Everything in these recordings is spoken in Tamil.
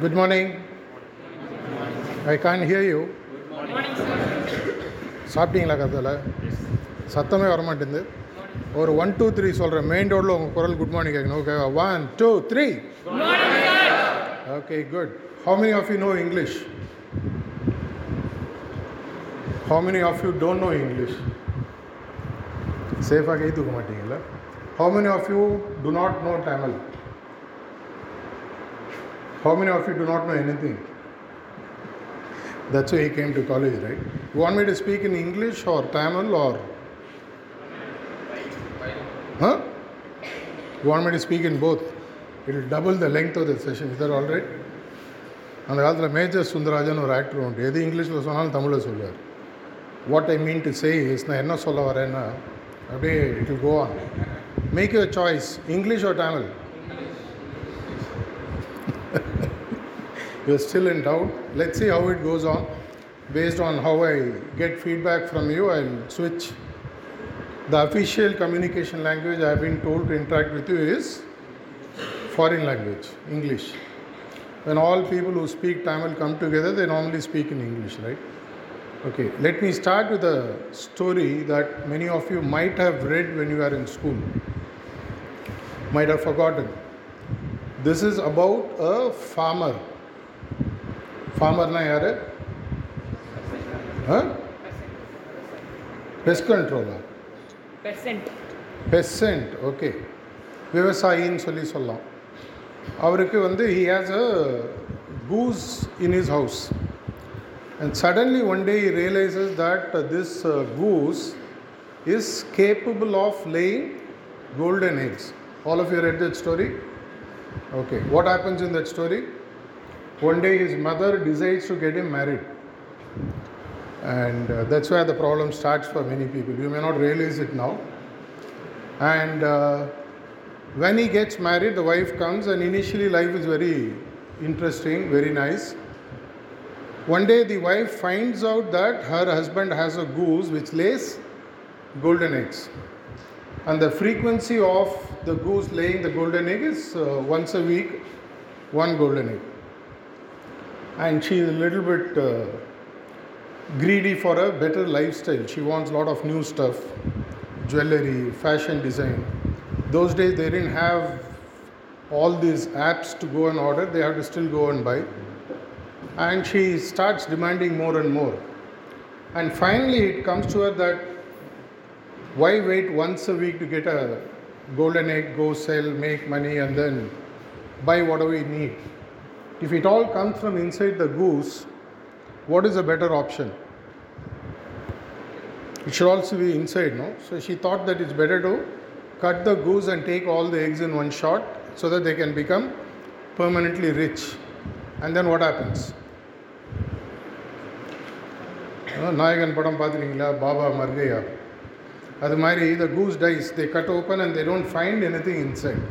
Good morning. I can't hear you. சாப்பிட்டீங்களா கதையில் சத்தமே வர மாட்டேங்குது ஒரு ஒன் டூ த்ரீ சொல்கிறேன் மெயின் ரோடில் உங்கள் குரல் குட் மார்னிங் கேட்கணும். Okay one two three okay good how many of you know English how many of you don't know English சேஃபாக கை தூக்க மாட்டீங்களா? How many of you do not know Tamil How many of you do not know anything? That's why he came to college, right? You want me to speak in English or Tamil or? Huh? You want me to speak in both? It will double the length of the session. Is that all right? அந்த காலத்தில் மேஜர் சுந்தரராஜன் ஒரு ஆக்டர் உண்டு எது இங்கிலீஷில் சொன்னாலும் தமிழில் சொல்லுவார் what I mean to say is நான் என்ன சொல்ல வரேன்னா அப்படியே it will go on make your choice English or Tamil you're still in doubt. Let's see how it goes on. Based on how I get feedback from you, I'll switch. The official communication language I've been told to interact with you is foreign language, English. When all people who speak Tamil come together, they normally speak in English, right? Okay, let me start with a story that many of you might have read when you were in school, might have forgotten. This is about a farmer. ஃபார்மர்னா யார் பெஸ்ட் கண்ட்ரோலா பெர்சென்ட் பெசன்ட் ஓகே விவசாயின்னு சொல்லி சொல்லலாம் அவருக்கு வந்து he has a goose in his house and suddenly one day he realises that this goose is capable of laying golden eggs. All of you read that story Okay, what happens in that story? One day his mother decides to get him married. And uh, that's where the problem starts for many people. You may not realize it now. And uh, when he gets married, the wife comes, and initially life is very interesting, very nice. One day the wife finds out that her husband has a goose which lays golden eggs. And the frequency of the goose laying the golden egg is uh, once a week one golden egg and she is a little bit uh, greedy for a better lifestyle. She wants a lot of new stuff, jewelry, fashion design. Those days they didn't have all these apps to go and order, they have to still go and buy. And she starts demanding more and more. And finally, it comes to her that why wait once a week to get a golden egg, go sell, make money, and then buy whatever we need? If it all comes from inside the goose, what is a better option? It should also be inside, no? So she thought that it's better to cut the goose and take all the eggs in one shot so that they can become permanently rich. And then what happens? அஹ் நாயகன் படம் பார்த்துருக்கீங்களா பாபா மர்கையா அது மாதிரி the goose dies they cut open and they don't find anything inside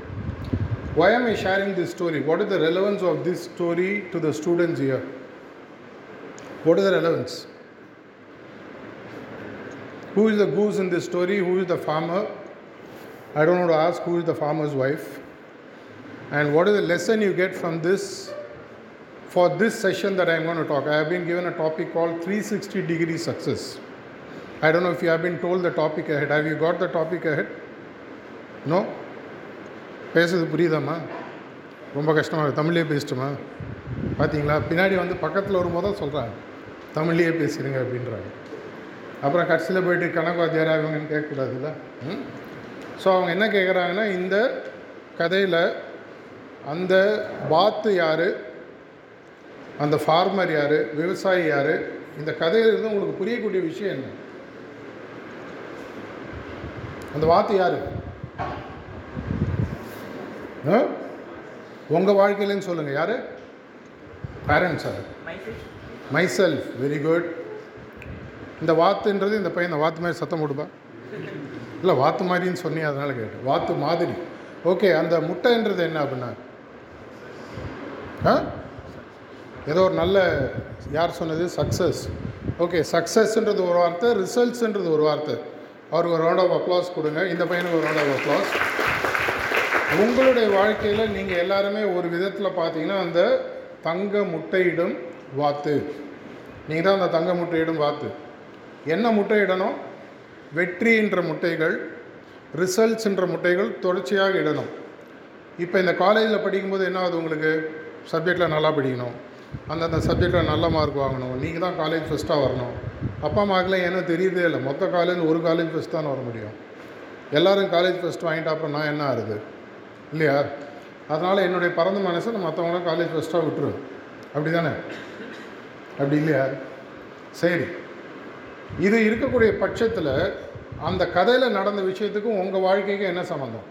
Why am I sharing this story? What is the relevance of this story to the students here? What is the relevance? Who is the goose in this story? Who is the farmer? I don't know to ask who is the farmer's wife. And what is the lesson you get from this for this session that I'm going to talk? I have been given a topic called 360 degree success. I don't know if you have been told the topic ahead. Have you got the topic ahead? No? பேசுறது புரியுதாம்மா? ரொம்ப கஷ்டமாக இருக்குது தமிழ்லேயே பேசிட்டுமா? பார்த்தீங்களா பின்னாடி வந்து பக்கத்தில் வரும்போது தான் சொல்கிறாங்க தமிழ்லேயே பேசிடுங்க அப்படின்றாங்க. அப்புறம் கடைசியில் போயிட்டு கணக்கு வாத்தியாரா இவங்கன்னு கேட்கக்கூடாதுல்ல? ம்? ஸோ அவங்க என்ன கேட்குறாங்கன்னா இந்த கதையில் அந்த பாத்து யார்? அந்த ஃபார்மர் யார்? விவசாயி யார்? இந்த கதையிலிருந்து உங்களுக்கு புரியக்கூடிய விஷயம் என்ன? அந்த வாத்து யார்? உங்கள் வாழ்க்கையிலன்னு சொல்லுங்கள் யார்? Parents sir myself very good இந்த வாத்துன்றது இந்த பையன் இந்த வாத்து மாதிரி சத்தம் போடுப்பா இல்லை வாத்து மாதிரின்னு சொன்னி அதனால் கேட்டேன். வாத்து மாதிரி. ஓகே அந்த முட்டைன்றது என்ன அப்படின்னா? ஆ? ஏதோ ஒரு நல்ல யார் சொன்னது? சக்ஸஸ் ஓகே சக்ஸஸ்ன்றது ஒரு வார்த்தை ரிசல்ட்ஸ்ன்றது ஒரு வார்த்தை. அவருக்கு ஒரு ரவுண்ட் ஆஃப் அப்ளாஸ் கொடுங்க. இந்த பையனுக்கு ஒரு ரவுண்ட் ஆஃப் அப்ளாஸ் உங்களுடைய வாழ்க்கையில் நீங்கள் எல்லாருமே ஒரு விதத்தில் பார்த்தீங்கன்னா அந்த தங்க முட்டையிடும் வாத்து. நீங்கள் தான் அந்த தங்க முட்டையிடும் வாத்து. என்ன முட்டையிடணும்? வெற்றின்ற முட்டைகள் ரிசல்ட்ஸ்ன்ற முட்டைகள் தொடர்ச்சியாக இடணும். இப்போ இந்த காலேஜில் படிக்கும்போது என்ன ஆகுது உங்களுக்கு? சப்ஜெக்டில் நல்லா படிக்கணும். அந்தந்த சப்ஜெக்டில் நல்ல மார்க் வாங்கணும். நீங்கள் தான் காலேஜ் ஃபஸ்ட்டாக வரணும். அப்பா அம்மாக்கெலாம் என்ன தெரியுதே இல்லை. மொத்த காலேஜ் ஒரு காலேஜ் ஃபஸ்ட் தான் வர முடியும். எல்லோரும் காலேஜ் ஃபஸ்ட் வாங்கிட்டா அப்புறம் நான் என்ன ஆகுது இல்லையா? அதனால் என்னுடைய பறந்த மனசை நான் மற்றவங்களாம் காலேஜ் ஃபஸ்ட்டாக விட்டுரு. அப்படி தானே அப்படி இல்லையா? சரி. இது இருக்கக்கூடிய பட்சத்தில் அந்த கதையில் நடந்த விஷயத்துக்கும் உங்கள் வாழ்க்கைக்கும் என்ன சம்மந்தம்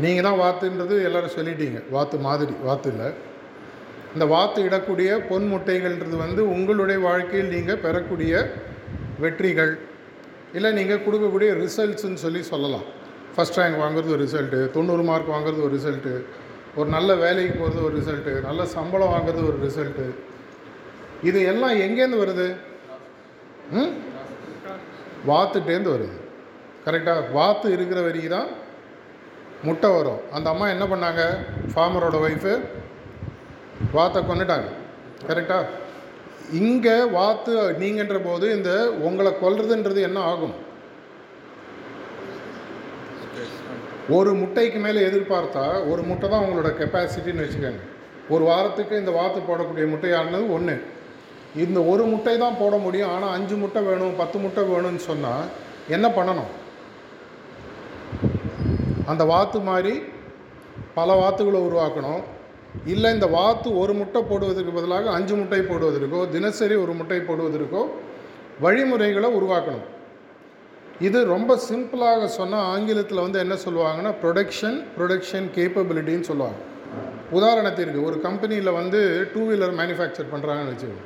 நீங்கள் தான் வாத்துன்றது எல்லோரும் சொல்லிட்டீங்க. வாத்து மாதிரி வாத்து இல்லை. இந்த வாத்து இடக்கூடிய பொன் முட்டைகள்ன்றது வந்து உங்களுடைய வாழ்க்கையில் நீங்கள் பெறக்கூடிய வெற்றிகள். இல்லை நீங்கள் கொடுக்கக்கூடிய ரிசல்ட்ஸுன்னு சொல்லி சொல்லலாம். ஃபஸ்ட் ரேங்க் வாங்குறது ஒரு ரிசல்ட்டு தொண்ணூறு மார்க் வாங்குறது ஒரு ரிசல்ட்டு ஒரு நல்ல வேலைக்கு போகிறது ஒரு ரிசல்ட்டு நல்ல சம்பளம் வாங்குறது ஒரு ரிசல்ட்டு இது எல்லாம் எங்கேருந்து வருது? ம்? வாத்துட்டேருந்து வருது. கரெக்டாக வாத்து இருக்கிற வரைக்கும் தான் முட்டை வரும். அந்த அம்மா என்ன பண்ணாங்க? ஃபார்மரோட ஒய்ஃபு வாத்தை கொண்டுட்டாங்க கரெக்டாக இங்கே வாத்து நீங்கன்ற போது இந்த உங்களை கொல்றதுன்றது என்ன ஆகும்? ஒரு முட்டைக்கு மேலே எதிர்பார்த்தா ஒரு முட்டை தான் உங்களோட கெப்பாசிட்டின்னு வச்சுக்கோங்க. ஒரு வாரத்துக்கு இந்த வாத்து போடக்கூடிய முட்டையானது ஒன்று இந்த ஒரு முட்டை தான் போட முடியும். ஆனால் அஞ்சு முட்டை வேணும் பத்து முட்டை வேணும்னு சொன்னால் என்ன பண்ணணும்? அந்த வாத்து மாதிரி பல வாத்துகளை உருவாக்கணும். இல்லை இந்த வாத்து ஒரு முட்டை போடுவதற்கு பதிலாக அஞ்சு முட்டை போடுவதற்கோ தினசரி ஒரு முட்டை போடுவதற்கோ வழிமுறைகளை உருவாக்கணும். இது ரொம்ப சிம்பிளாக சொன்னால் ஆங்கிலத்தில் வந்து என்ன சொல்லுவாங்கன்னா ப்ரொடக்ஷன் ப்ரொடக்ஷன் கேப்பபிலிட்டின்னு சொல்லுவாங்க. உதாரணத்திற்கு ஒரு கம்பெனியில் வந்து டூ வீலர் மேனுஃபேக்சர் பண்ணுறாங்கன்னு வச்சுக்கோங்க.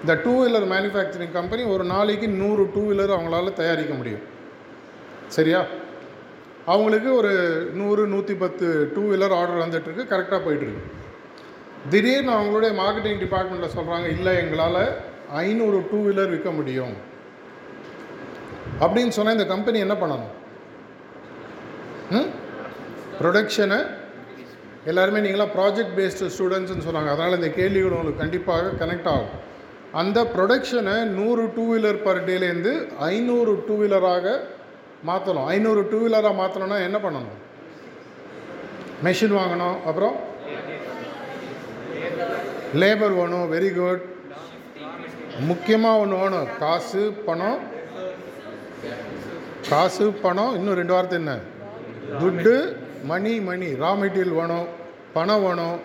இந்த டூ வீலர் மேனுஃபேக்சரிங் கம்பெனி ஒரு நாளைக்கு நூறு டூ வீலர் அவங்களால தயாரிக்க முடியும். சரியா? அவங்களுக்கு ஒரு நூறு நூற்றி பத்து டூ வீலர் ஆர்டர் வந்துட்டுருக்கு கரெக்டாக போயிட்டுருக்கு. திடீர்னு அவங்களுடைய மார்க்கெட்டிங் டிபார்ட்மெண்ட்டில் சொல்கிறாங்க இல்லை எங்களால் ஐநூறு டூ வீலர் விற்க முடியும். அப்படின்னு சொன்னால் இந்த கம்பெனி என்ன பண்ணணும்? ம்? ப்ரொடக்ஷனை எல்லாருமே நீங்களாம் ப்ராஜெக்ட் பேஸ்டு ஸ்டூடெண்ட்ஸ்னு சொன்னாங்க. அதனால் இந்த கேள்விகள் உங்களுக்கு கண்டிப்பாக கனெக்ட் ஆகும். அந்த ப்ரொடக்ஷனை நூறு டூ வீலர் பர் டேலேருந்து ஐநூறு டூ வீலராக மாற்றணும் ஐநூறு டூ வீலராக மாற்றணும்னா என்ன பண்ணணும்? மெஷின் வாங்கணும். அப்புறம்? லேபர் வேணும். வெரி குட் முக்கியமாக ஒன்று வேணும். காசு பணம். காசு பணம். இன்னும் ரெண்டு வார்த்தை என்ன? துட்டு மணி மணி ரா மெட்டீரியல் வேணும். பணம் வேணும்.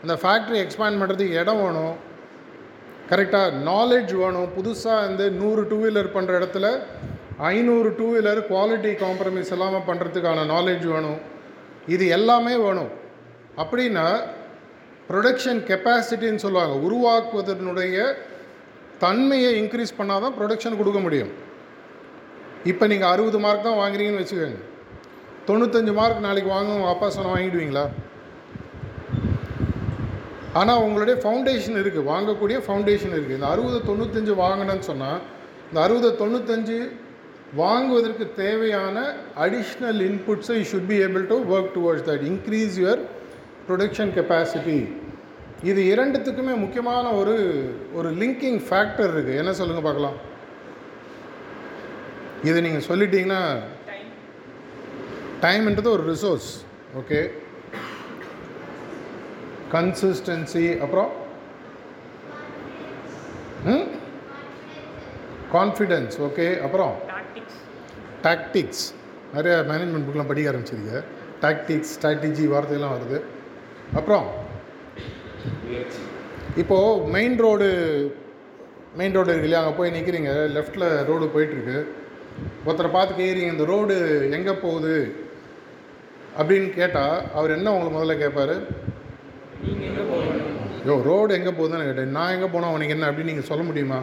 அந்த ஃபேக்ட்ரி எக்ஸ்பேண்ட் பண்ணுறதுக்கு இடம் வேணும். கரெக்டாக நாலேஜ் வேணும். புதுசாக வந்து நூறு டூ வீலர் பண்ணுற இடத்துல ஐநூறு டூ வீலர் குவாலிட்டி காம்ப்ரமைஸ் இல்லாமல் பண்ணுறதுக்கான நாலேஜ் வேணும். இது எல்லாமே வேணும். அப்படின்னா ப்ரொடக்ஷன் கெப்பாசிட்டின்னு சொல்லுவாங்க. உருவாக்குவதனுடைய தன்மையை இன்க்ரீஸ் பண்ணால் தான் ப்ரொடக்ஷன் கொடுக்க முடியும். இப்போ நீங்கள் அறுபது மார்க் தான் வாங்குறீங்கன்னு வச்சுக்கோங்க. தொண்ணூத்தஞ்சு மார்க் நாளைக்கு வாங்க அப்பா சொன்ன வாங்கிடுவீங்களா? ஆனால் உங்களுடைய ஃபவுண்டேஷன் இருக்குது வாங்கக்கூடிய ஃபவுண்டேஷன் இருக்குது இந்த அறுபது தொண்ணூத்தஞ்சு வாங்கினேன்னு சொன்னால் இந்த அறுபது தொண்ணூத்தஞ்சு வாங்குவதற்கு தேவையான additional இன்புட்ஸை you should be able to work towards that increase your production capacity இது இரண்டுத்துக்குமே முக்கியமான ஒரு ஒரு லிங்கிங் ஃபேக்டர் இருக்குது என்ன சொல்லுங்கள் பார்க்கலாம். இது நீங்கள் சொல்லிட்டீங்கன்னா டைம்ன்றது ஒரு ரிசோர்ஸ் ஓகே கன்சிஸ்டன்சி அப்புறம்? Hmm? கான்ஃபிடென்ஸ் ஓகே அப்புறம்? டாக்டிக்ஸ் டாக்டிக்ஸ் நிறைய மேனேஜ்மெண்ட் புக்கெலாம் படிக்க ஆரம்பிச்சிருக்க. டாக்டிக்ஸ் ஸ்ட்ராட்டஜி வார்த்தையெல்லாம் வருது. அப்புறம் இப்போது மெயின் ரோடு மெயின் ரோடு இருக்கு இல்லையா அங்கே போய் நிற்கிறீங்க லெஃப்ட்டில் ரோடு போயிட்டுருக்கு. ஒருத்தரை பார்த்து கேட்குறீங்க இந்த ரோடு எங்கே போகுது? அப்படின்னு கேட்டால் அவர் என்ன உங்களை முதல்ல கேட்பார் நீங்கள் எங்கே போகணும் யோ ரோடு எங்கே போகுதுன்னு கேட்டேன். நான் எங்கே போனால் உனக்கு என்ன? அப்படின்னு நீங்கள் சொல்ல முடியுமா?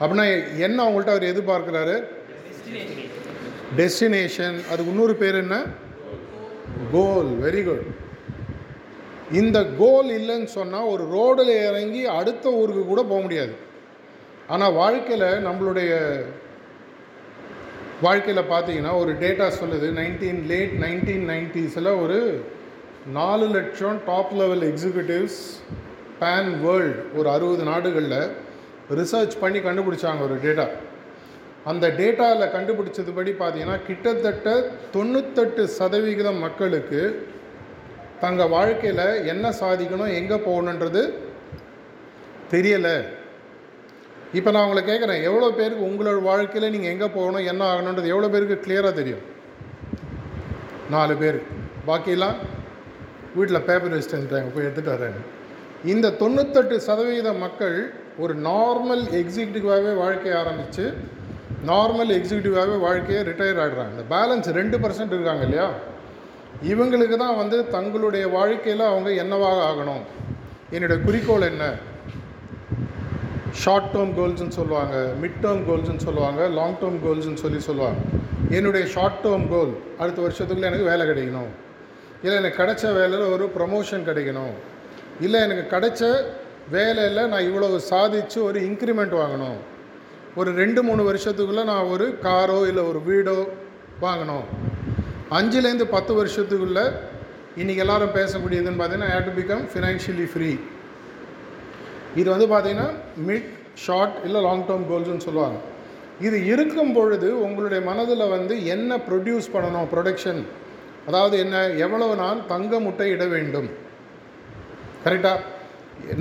அப்படின்னா என்ன அவங்கள்ட்ட அவர் எதிர்பார்க்குறாரு? டெஸ்டினேஷன் அதுக்கு இன்னொரு பேர் என்ன? கோல் வெரி குட் இந்த கோல் இல்லைன்னு சொன்னால் ஒரு ரோடில் இறங்கி அடுத்த ஊருக்கு கூட போக முடியாது. ஆனால் வாழ்க்கையில் நம்மளுடைய வாழ்க்கையில் பார்த்தீங்கன்னா ஒரு டேட்டா சொல்லுது. நைன்டீன் லேட் நைன்டீன் நைன்ட்டீஸில் ஒரு நாலு லட்சம் top level executives pan world ஒரு அறுபது நாடுகளில் ரிசர்ச் பண்ணி கண்டுபிடிச்சாங்க ஒரு டேட்டா அந்த டேட்டாவில் கண்டுபிடிச்சது படி பார்த்தீங்கன்னா கிட்டத்தட்ட தொண்ணூத்தெட்டு சதவிகிதம் மக்களுக்கு தங்கள் வாழ்க்கையில் என்ன சாதிக்கணும் எங்கே போகணுன்றது தெரியலை. இப்போ நான் உங்களை கேட்குறேன் எவ்வளோ பேருக்கு உங்களோட வாழ்க்கையில் நீங்கள் எங்கே போகணும் என்ன ஆகணுன்றது எவ்வளோ பேருக்கு கிளியராக தெரியும்? நாலு பேர். பாக்கியெல்லாம் வீட்டில் பேப்பர் வச்சுட்டு வந்துட்டாங்க போய் எடுத்துகிட்டு வரேன். இந்த தொண்ணூத்தெட்டு சதவிகித மக்கள் ஒரு நார்மல் எக்ஸிக்யூட்டிவாகவே வாழ்க்கையை ஆரம்பித்து நார்மல் எக்ஸிக்யூட்டிவாகவே வாழ்க்கையை ரிட்டையர் ஆகிடுறாங்க இந்த பேலன்ஸ் ரெண்டு பர்சன்ட் இருக்காங்க இல்லையா? இவங்களுக்கு தான் வந்து தங்களுடைய வாழ்க்கையில் அவங்க என்னவாக ஆகணும்? என்னுடைய குறிக்கோள் என்ன? ஷார்ட் டேர்ம் கோல்ஸ்னு சொல்லுவாங்க மிட் டேர்ம் கோல்ஸ்னு சொல்லுவாங்க லாங் டேர்ம் கோல்ஸ்னு சொல்லி சொல்லுவாங்க. என்னுடைய ஷார்ட் டேர்ம் கோல் அடுத்த வருஷத்துக்குள்ளே எனக்கு வேலை கிடைக்கணும். இல்லை எனக்கு கிடைச்ச வேலையில் ஒரு ப்ரமோஷன் கிடைக்கணும். இல்லை எனக்கு கிடைச்ச வேலையில் நான் இவ்வளவு சாதித்து ஒரு இன்க்ரிமெண்ட் வாங்கணும். ஒரு ரெண்டு மூணு வருஷத்துக்குள்ளே நான் ஒரு காரோ இல்லை ஒரு வீடோ வாங்கணும். அஞ்சுலேருந்து பத்து வருஷத்துக்குள்ளே இன்றைக்கி எல்லோரும் பேசக்கூடியதுன்னு பார்த்தீங்கன்னா had to become financially free இது வந்து பார்த்திங்கன்னா மிட் ஷார்ட் இல்லை லாங் டேர்ம் கோல்ஸ்னு சொல்லுவாங்க. இது இருக்கும் பொழுது உங்களுடைய மனதில் வந்து என்ன ப்ரொடியூஸ் பண்ணணும் ப்ரொடக்ஷன் அதாவது என்ன எவ்வளவு நான் தங்க முட்டை இட வேண்டும்? கரெக்டாக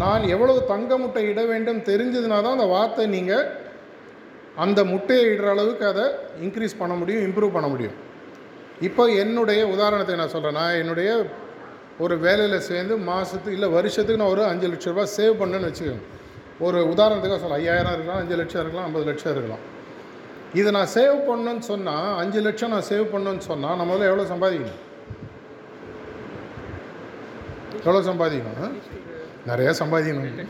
நான் எவ்வளவு தங்க முட்டை இட வேண்டும் தெரிஞ்சதுனா தான் அந்த வார்த்தை நீங்கள் அந்த முட்டையை இடுற அளவுக்கு அதை இன்க்ரீஸ் பண்ண முடியும் இம்ப்ரூவ் பண்ண முடியும். இப்போ என்னுடைய உதாரணத்தை நான் சொல்கிறேன் நான் என்னுடைய ஒரு வேலையில் சேர்ந்து மாதத்துக்கு இல்லை வருஷத்துக்கு நான் ஒரு அஞ்சு லட்ச ரூபா சேவ் பண்ணேன்னு வச்சுக்கோங்க. ஒரு உதாரணத்துக்காக சொல்ல ஐயாயிரம் இருக்கலாம் அஞ்சு லட்சம் இருக்கலாம் ஐம்பது லட்சம் இருக்கலாம். இதை நான் சேவ் பண்ணணும்னு சொன்னால் அஞ்சு லட்சம் நான் சேவ் பண்ணணும்னு சொன்னால் நான் முதல்ல எவ்வளோ சம்பாதிக்கணும்? எவ்வளோ சம்பாதிக்கணும்? நிறையா சம்பாதிக்கணும்.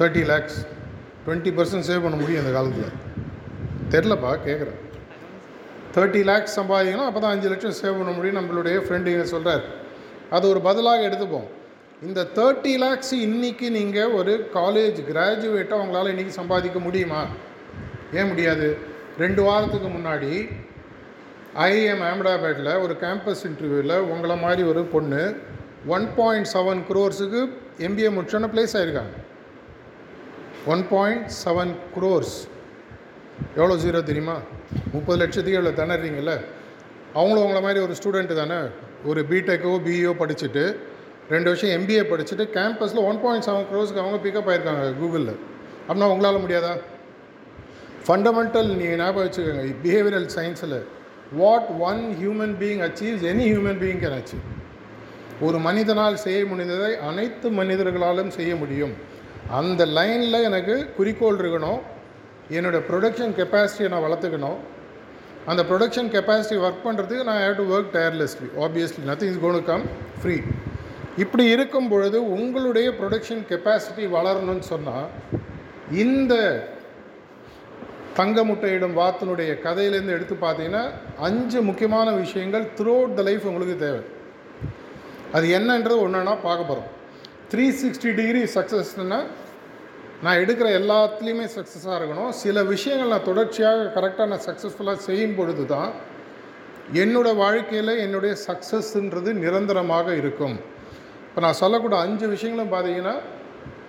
Thirty lakhs twenty percent save பண்ண முடியும் இந்த காலத்தில். தெரிலப்பா கேட்குறேன் தேர்ட்டி லேக்ஸ் சம்பாதிக்கணும் அப்போ தான் அஞ்சு லட்சம் சேவ் பண்ண முடியும் நம்மளுடைய ஃப்ரெண்டு என்ன சொல்கிறார் அது ஒரு பதிலாக எடுத்துப்போம். இந்த தேர்ட்டி லேக்ஸ் இன்றைக்கி நீங்கள் ஒரு காலேஜ் கிராஜுவேட்டாக உங்களால் இன்றைக்கி சம்பாதிக்க முடியுமா? ஏன் முடியாது? ரெண்டு வாரத்துக்கு முன்னாடி ஐஎம் அஹமதாபாத்தில் ஒரு கேம்பஸ் இன்டர்வியூவில் உங்களை மாதிரி ஒரு பொண்ணு ஒன் பாயிண்ட் செவன் க்ரோர்ஸுக்கு எம்பிஏ முடிச்சோன்னு ப்ளேஸ் ஆகிருக்காங்க ஒன் பாயிண்ட் செவன் க்ரோர்ஸ் எவ்வளோ ஜீரோ தெரியுமா? முப்பது லட்சத்துக்கு எவ்வளோ திணறீங்கல்ல? அவங்களும் உங்களை மாதிரி ஒரு ஸ்டூடெண்ட்டு தானே? ஒரு பிடெக்கோ பிஇஓ படிச்சுட்டு ரெண்டு வருஷம் எம்பிஏ படிச்சுட்டு கேம்பஸில் ஒன் பாயிண்ட் செவன் க்ரோஸ்க்கு அவங்க பிக்கப் ஆயிருக்காங்க கூகுளில் அப்படின்னா உங்களால் முடியாதா? ஃபண்டமெண்டல் நீங்கள் ஞாபகம் வச்சுக்கோங்க பிஹேவியரல் சயின்ஸில் what one human being achieves any human being can achieve ஒரு மனிதனால் செய்ய முடிந்ததை அனைத்து மனிதர்களாலும் செய்ய முடியும். அந்த லைனில் எனக்கு குறிக்கோள் இருக்கணும். என்னோடய ப்ரொடக்ஷன் கெப்பாசிட்டியை நான் வளர்த்துக்கணும். அந்த ப்ரொடக்ஷன் கெப்பாசிட்டி ஒர்க் பண்ணுறதுக்கு நான் have to work tirelessly obviously nothing is gonna come free இப்படி இருக்கும் பொழுது உங்களுடைய ப்ரொடக்ஷன் கெப்பாசிட்டி வளரணும்னு சொன்னால் இந்த தங்க முட்டையிடும் வாத்தினுடைய கதையிலேருந்து எடுத்து பார்த்தீங்கன்னா அஞ்சு முக்கியமான விஷயங்கள் த்ரூ அவுட் த லைஃப் உங்களுக்கு தேவை. அது என்னன்றது ஒன்றுனா பார்க்க போகிறோம் த்ரீ சிக்ஸ்டி டிகிரி சக்ஸஸ்னால் நான் எடுக்கிற எல்லாத்துலேயுமே சக்ஸஸாக இருக்கணும். சில விஷயங்கள் நான் தொடர்ச்சியாக கரெக்டாக நான் சக்ஸஸ்ஃபுல்லாக செய்யும் பொழுது தான் என்னோடய வாழ்க்கையில் என்னுடைய சக்ஸஸ்ன்றது நிரந்தரமாக இருக்கும். இப்போ நான் சொல்லக்கூடிய அஞ்சு விஷயங்களும் பார்த்தீங்கன்னா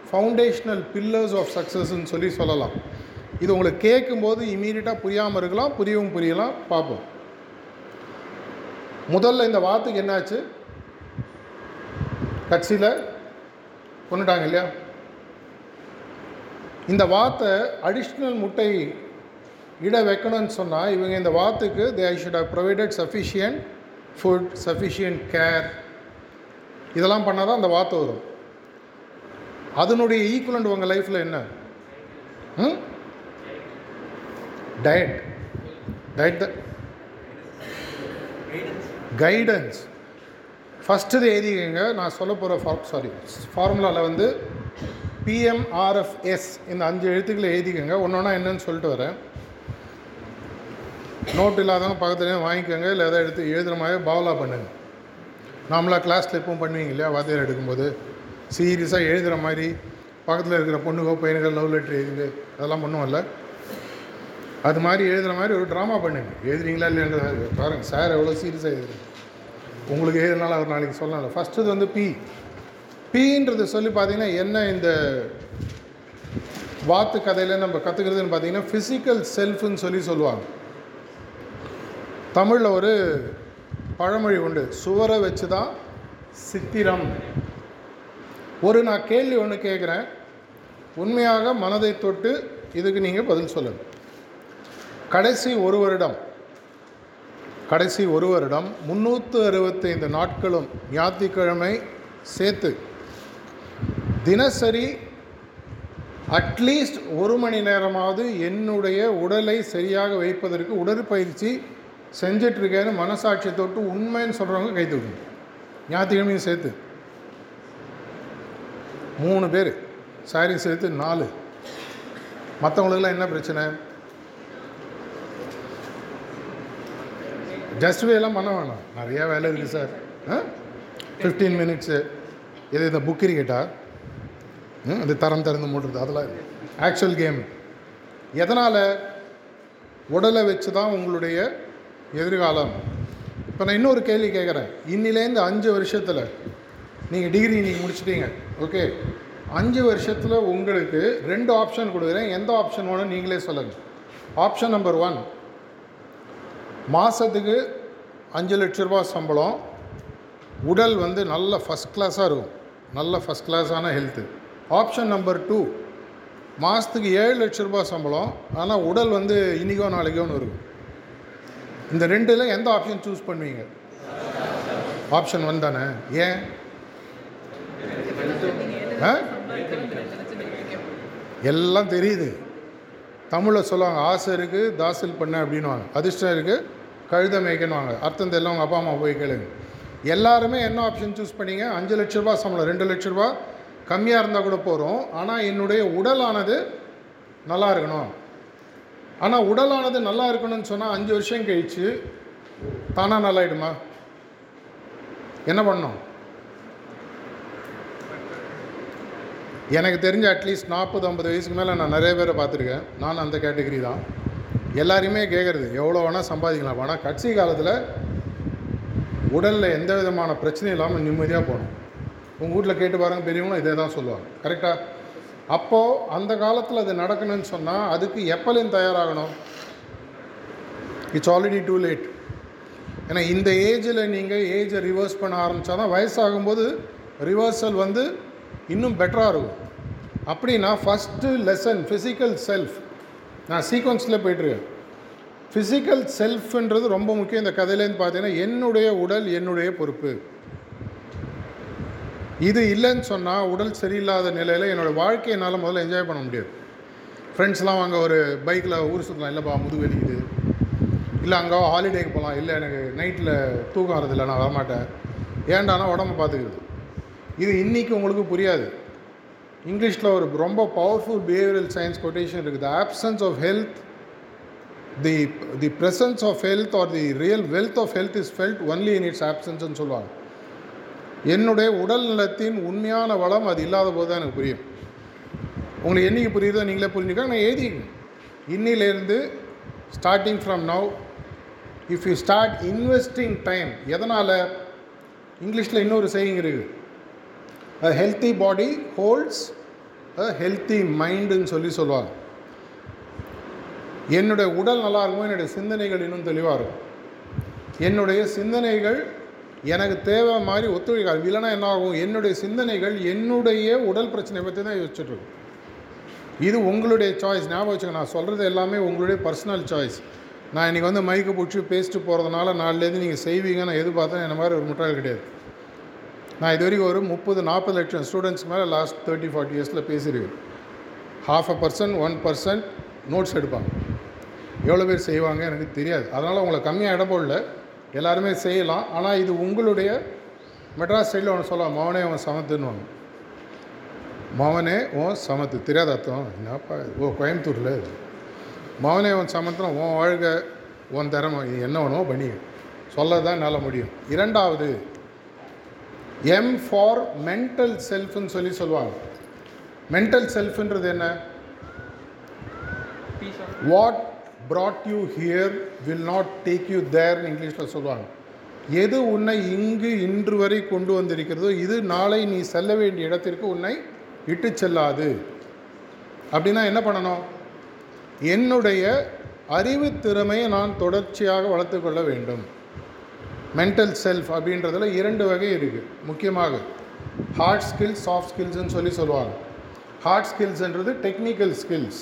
ஃபவுண்டேஷ்னல் பில்லர்ஸ் ஆஃப் சக்ஸஸ்ன்னு சொல்லி சொல்லலாம். இது உங்களுக்கு கேட்கும்போது இமீடியட்டாக புரியாமல் இருக்கலாம் புரியவும் புரியலாம் பார்ப்போம். முதல்ல இந்த வார்த்தைக்கு என்னாச்சு? கட்சியில் கொண்டுட்டாங்க இல்லையா? இந்த வாத்தை அடிஷ்னல் முட்டை இட வைக்கணும்னு சொன்னால் இவங்க இந்த வாத்துக்கு they I should have provided sufficient food sufficient care இதெல்லாம் பண்ணால் தான் அந்த வாத்து வரும். அதனுடைய ஈக்குவலண்ட் உங்கள் லைஃப்பில் என்ன? ம்? Diet diet the guidance first இது எழுதிக்கங்க. நான் சொல்ல போகிற ஃபார் சாரி ஃபார்முலாவில் வந்து பிஎம்ஆர்எஃப்எஸ் இந்த அஞ்சு எழுத்துக்களை எழுதிக்கோங்க. ஒன்று ஒன்றா என்னன்னு சொல்லிட்டு வரேன். நோட் இல்லாதவங்க பக்கத்துலேயே வாங்கிக்கோங்க. இல்லை எதாவது எடுத்து எழுதுகிற மாதிரி பாவலா பண்ணுங்க. நாமளாக கிளாஸில் எப்பவும் பண்ணுவீங்க இல்லையா? வாத்தியார் எடுக்கும்போது. சீரியஸாக எழுதுகிற மாதிரி பக்கத்தில் இருக்கிற பொண்ணுக்கோ பையனுக்கோ லவ் லெட்டர் எழுதுங்க. அதெல்லாம் பண்ணுவோம்ல. அது மாதிரி எழுதுகிற மாதிரி ஒரு ட்ராமா பண்ணுங்க. எழுதுறீங்களா இல்லைன்றத பாருங்கள் சார் எவ்வளோ சீரியஸாக எழுதுறீங்க. உங்களுக்கு எதுனால ஒரு நாளைக்கு சொல்லலாம் ஃபஸ்ட்டு வந்து பி பீன்றது சொல்லி பார்த்தீங்கன்னா என்ன இந்த வாத்து கதையில் நம்ம கற்றுக்கிறதுன்னு பார்த்தீங்கன்னா ஃபிசிக்கல் செல்ஃப்னு சொல்லி சொல்லுவாங்க. தமிழில் ஒரு பழமொழி உண்டு. சுவரை வச்சு தான் சித்திரம். ஒரு நான் கேள்வி ஒன்று கேட்குறேன் உண்மையாக மனதை தொட்டு இதுக்கு நீங்கள் பதில் சொல்லுங்கள் கடைசி ஒரு வருடம். கடைசி ஒரு வருடம் முந்நூற்று அறுபத்தைந்து நாட்களும் ஞாயிற்றுக்கிழமை சேர்த்து தினசரி அட்லீஸ்ட் ஒரு மணி நேரமாவது என்னுடைய உடலை சரியாக வைப்பதற்கு உடற்பயிற்சி செஞ்சிட்ருக்கேன்னு மனசாட்சி தொட்டு உண்மைன்னு சொல்கிறவங்க கை தூக்குங்க. ஞாயிற்றுக்கிழமையும் சேர்த்து. மூணு பேர். சாரி சேர்த்து நாலு. மற்றவங்களுக்கெல்லாம் என்ன பிரச்சனை? ஜஸ்ட் வேலாம் பண்ண வேணாம். நிறையா வேலை இருக்குது சார் ஆ? ஃபிஃப்டீன் மினிட்ஸு இது இந்த புக் கிரிக்கெட்டா ம், அது தரம் திறந்து மூடுறது அதெல்லாம் ஆக்சுவல் கேம் எதனால் உடலை வச்சு தான் உங்களுடைய எதிர்காலம்? இப்போ நான் இன்னொரு கேள்வி கேட்குறேன். இன்னிலேருந்து அஞ்சு வருஷத்தில் நீங்கள் டிகிரி நீங்கள் முடிச்சிட்டீங்க ஓகே அஞ்சு வருஷத்தில் உங்களுக்கு ரெண்டு ஆப்ஷன் கொடுக்குறேன். எந்த ஆப்ஷன் வேணும் நீங்களே சொல்லுங்கள் ஆப்ஷன் நம்பர் ஒன் மாதத்துக்கு அஞ்சு லட்ச ரூபா சம்பளம். உடல் வந்து நல்ல ஃபஸ்ட் கிளாஸாக இருக்கும். நல்ல ஃபஸ்ட் கிளாஸான ஹெல்த்து ஆப்ஷன் நம்பர் டூ மாதத்துக்கு ஏழு லட்ச ரூபா சம்பளம். ஆனால் உடல் வந்து இன்றைக்கோ நாளைக்கோன்னு இருக்கும். இந்த ரெண்டில் எந்த ஆப்ஷன் சூஸ் பண்ணுவீங்க? ஆப்ஷன் ஒன் தானே? ஏன்? ஆ? எல்லாம் தெரியுது. தமிழில் சொல்லுவாங்க ஆசை இருக்குது தாசில் பண்ண அப்படின்வாங்க அதிர்ஷ்டம் இருக்குது கழுத மேய்க்கணுவாங்க. அர்த்தம் தெரியல உங்கள் அப்பா அம்மா போய் கேளுங்க எல்லாருமே என்ன ஆப்ஷன் சூஸ் பண்ணீங்க? அஞ்சு லட்ச ரூபா சம்பளம் ரெண்டு லட்ச ரூபா கம்மியாக இருந்தால் கூட போகிறோம் ஆனால் என்னுடைய உடலானது நல்லா இருக்கணும். ஆனால் உடலானது நல்லா இருக்கணும்னு சொன்னால் அஞ்சு வருஷம் கழித்து தானாக நல்லாயிடுமா? என்ன பண்ணோம் எனக்கு தெரிஞ்ச அட்லீஸ்ட் நாற்பது ஐம்பது வயசுக்கு மேலே நான் நிறைய பேரை பார்த்துருக்கேன். நான் அந்த கேட்டகரி தான். எல்லாருமே கேட்குறது எவ்வளோ வேணால் சம்பாதிக்கலாம். ஆனால் கட்சி காலத்தில் உடலில் எந்த விதமான பிரச்சனையும் இல்லாமல் நிம்மதியாக போகணும். உங்கள் வீட்டில் கேட்டு பாருங்கள் பெரியவங்களும் இதே தான் சொல்லுவாங்க. கரெக்டாக அப்போது அந்த காலத்தில் அது நடக்கணும்னு சொன்னால் அதுக்கு எப்போலையும் தயாராகணும்? இட்ஸ் ஆல்ரெடி டூ லேட் ஏன்னா இந்த ஏஜில் நீங்கள் ஏஜை ரிவர்ஸ் பண்ண ஆரம்பித்தா தான் வயசாகும்போது ரிவர்சல் வந்து இன்னும் பெட்டராக இருக்கும். அப்படின்னா ஃபஸ்ட்டு லெசன் ஃபிசிக்கல் செல்ஃப் நான் சீக்வன்ஸில் போயிட்டுருக்கேன். ஃபிசிக்கல் செல்ஃப்ன்றது ரொம்ப முக்கியம். இந்த கதையிலேருந்து பார்த்தீங்கன்னா என்னுடைய உடல் என்னுடைய பொறுப்பு. இது இல்லைன்னு சொன்னால் உடல் சரியில்லாத நிலையில் என்னோடய வாழ்க்கையை என்னால் முதல்ல என்ஜாய் பண்ண முடியாது. ஃப்ரெண்ட்ஸ்லாம் அங்கே ஒரு பைக்கில் ஊர் சுற்றலாம் இல்லைப்பா முதுகு வலிக்குது. இல்லை அங்கே ஹாலிடேக்கு போகலாம் இல்லை எனக்கு நைட்டில் தூக்கம் வரதில்லை நான் வரமாட்டேன். ஏண்டானா உடம்பு பார்த்துக்கிறது. இது இன்றைக்கி உங்களுக்கு புரியாது. இங்கிலீஷில் ஒரு ரொம்ப பவர்ஃபுல் பிஹேவியரல் சயின்ஸ் கொட்டேஷன் இருக்குது. Absence of health the the presence of health are the real wealth of health is felt only in its ஆப்சன்ஸ்னு சொல்லுவாங்க. என்னுடைய உடல் நலத்தின் உண்மையான வளம் அது இல்லாத போது தான் எனக்கு புரியும். உங்களுக்கு என்றைக்கு புரியுதோ நீங்களே புரிஞ்சுக்க நான் எழுதி இன்னிலேருந்து starting from now if you start investing time எதனால்? இங்கிலீஷில் இன்னொரு செய்யுங்க இருக்குது. A healthy body holds a healthy மைண்டுன்னு சொல்லி சொல்லுவாங்க. என்னுடைய உடல் நல்லா இருக்கும் என்னுடைய சிந்தனைகள் இன்னும் தெளிவாக இருக்கும். என்னுடைய சிந்தனைகள் எனக்கு தேவை மாதிரி ஒத்துழைக்காது. இல்லைன்னா என்ன ஆகும்? என்னுடைய சிந்தனைகள் என்னுடைய உடல் பிரச்சனை பற்றி தான் யோசிச்சிட்டுருக்கோம் இது உங்களுடைய சாய்ஸ் ஞாபகம் வச்சுக்க நான் சொல்கிறது எல்லாமே உங்களுடைய பர்சனல் சாய்ஸ் நான் இன்றைக்கி வந்து மைக்கு பிடிச்சி பேசிட்டு போகிறதுனால நாளிலேருந்து நீங்கள் செய்வீங்க நான் எதிர்பார்த்தேன். என்ன மாதிரி ஒரு முட்டாள் கிடையாது. நான் இது வரைக்கும் ஒரு முப்பது நாற்பது லட்சம் ஸ்டூடெண்ட்ஸ்க்கு மேலே லாஸ்ட் தேர்ட்டி ஃபார்ட்டி இயர்ஸில் பேசியிருக்கேன். Half a percent one percent notes எடுப்பாங்க. எவ்வளோ பேர் செய்வாங்க எனக்கு தெரியாது. அதனால் உங்களை கம்மியாக இடம் போடல எல்லாருமே செய்யலாம். ஆனால் இது உங்களுடைய மெட்ராஸ் ஸ்டைலில் ஒன்று சொல்லலாம். மௌனே அவன் சமத்துன்னுவாங்க. மவனே உன் சமத்து. தெரியாத அர்த்தம். என்னப்பா ஓ கோயம்புத்தூரில் மவனே உன் சமத்துனா உன் வாழ்க உன் திறமை இது என்ன வேணுமோ பண்ணி சொல்ல தான் என்னால் முடியும். இரண்டாவது எம் ஃபார் மென்டல் செல்ஃப்னு சொல்லி சொல்லுவாங்க. மென்டல் செல்ஃப்ன்றது என்ன? What brought you here will not take you தேர்னு இங்கிலீஷில் சொல்லுவாங்க. எது உன்னை இங்கு இன்று வரை கொண்டு வந்திருக்கிறதோ இது நாளை நீ செல்ல வேண்டிய இடத்திற்கு உன்னை இட்டு செல்லாது. அப்படின்னா என்ன பண்ணணும்? என்னுடைய அறிவு திறமையை நான் தொடர்ச்சியாக வளர்த்து கொள்ள வேண்டும். மென்டல் செல்ஃப் அப்படின்றதுல இரண்டு வகை இருக்குது முக்கியமாக ஹார்ட் ஸ்கில்ஸ் சாஃப்ட் ஸ்கில்ஸ்ன்னு சொல்லி சொல்லுவாங்க. ஹார்ட் ஸ்கில்ஸ்ன்றது டெக்னிக்கல் ஸ்கில்ஸ்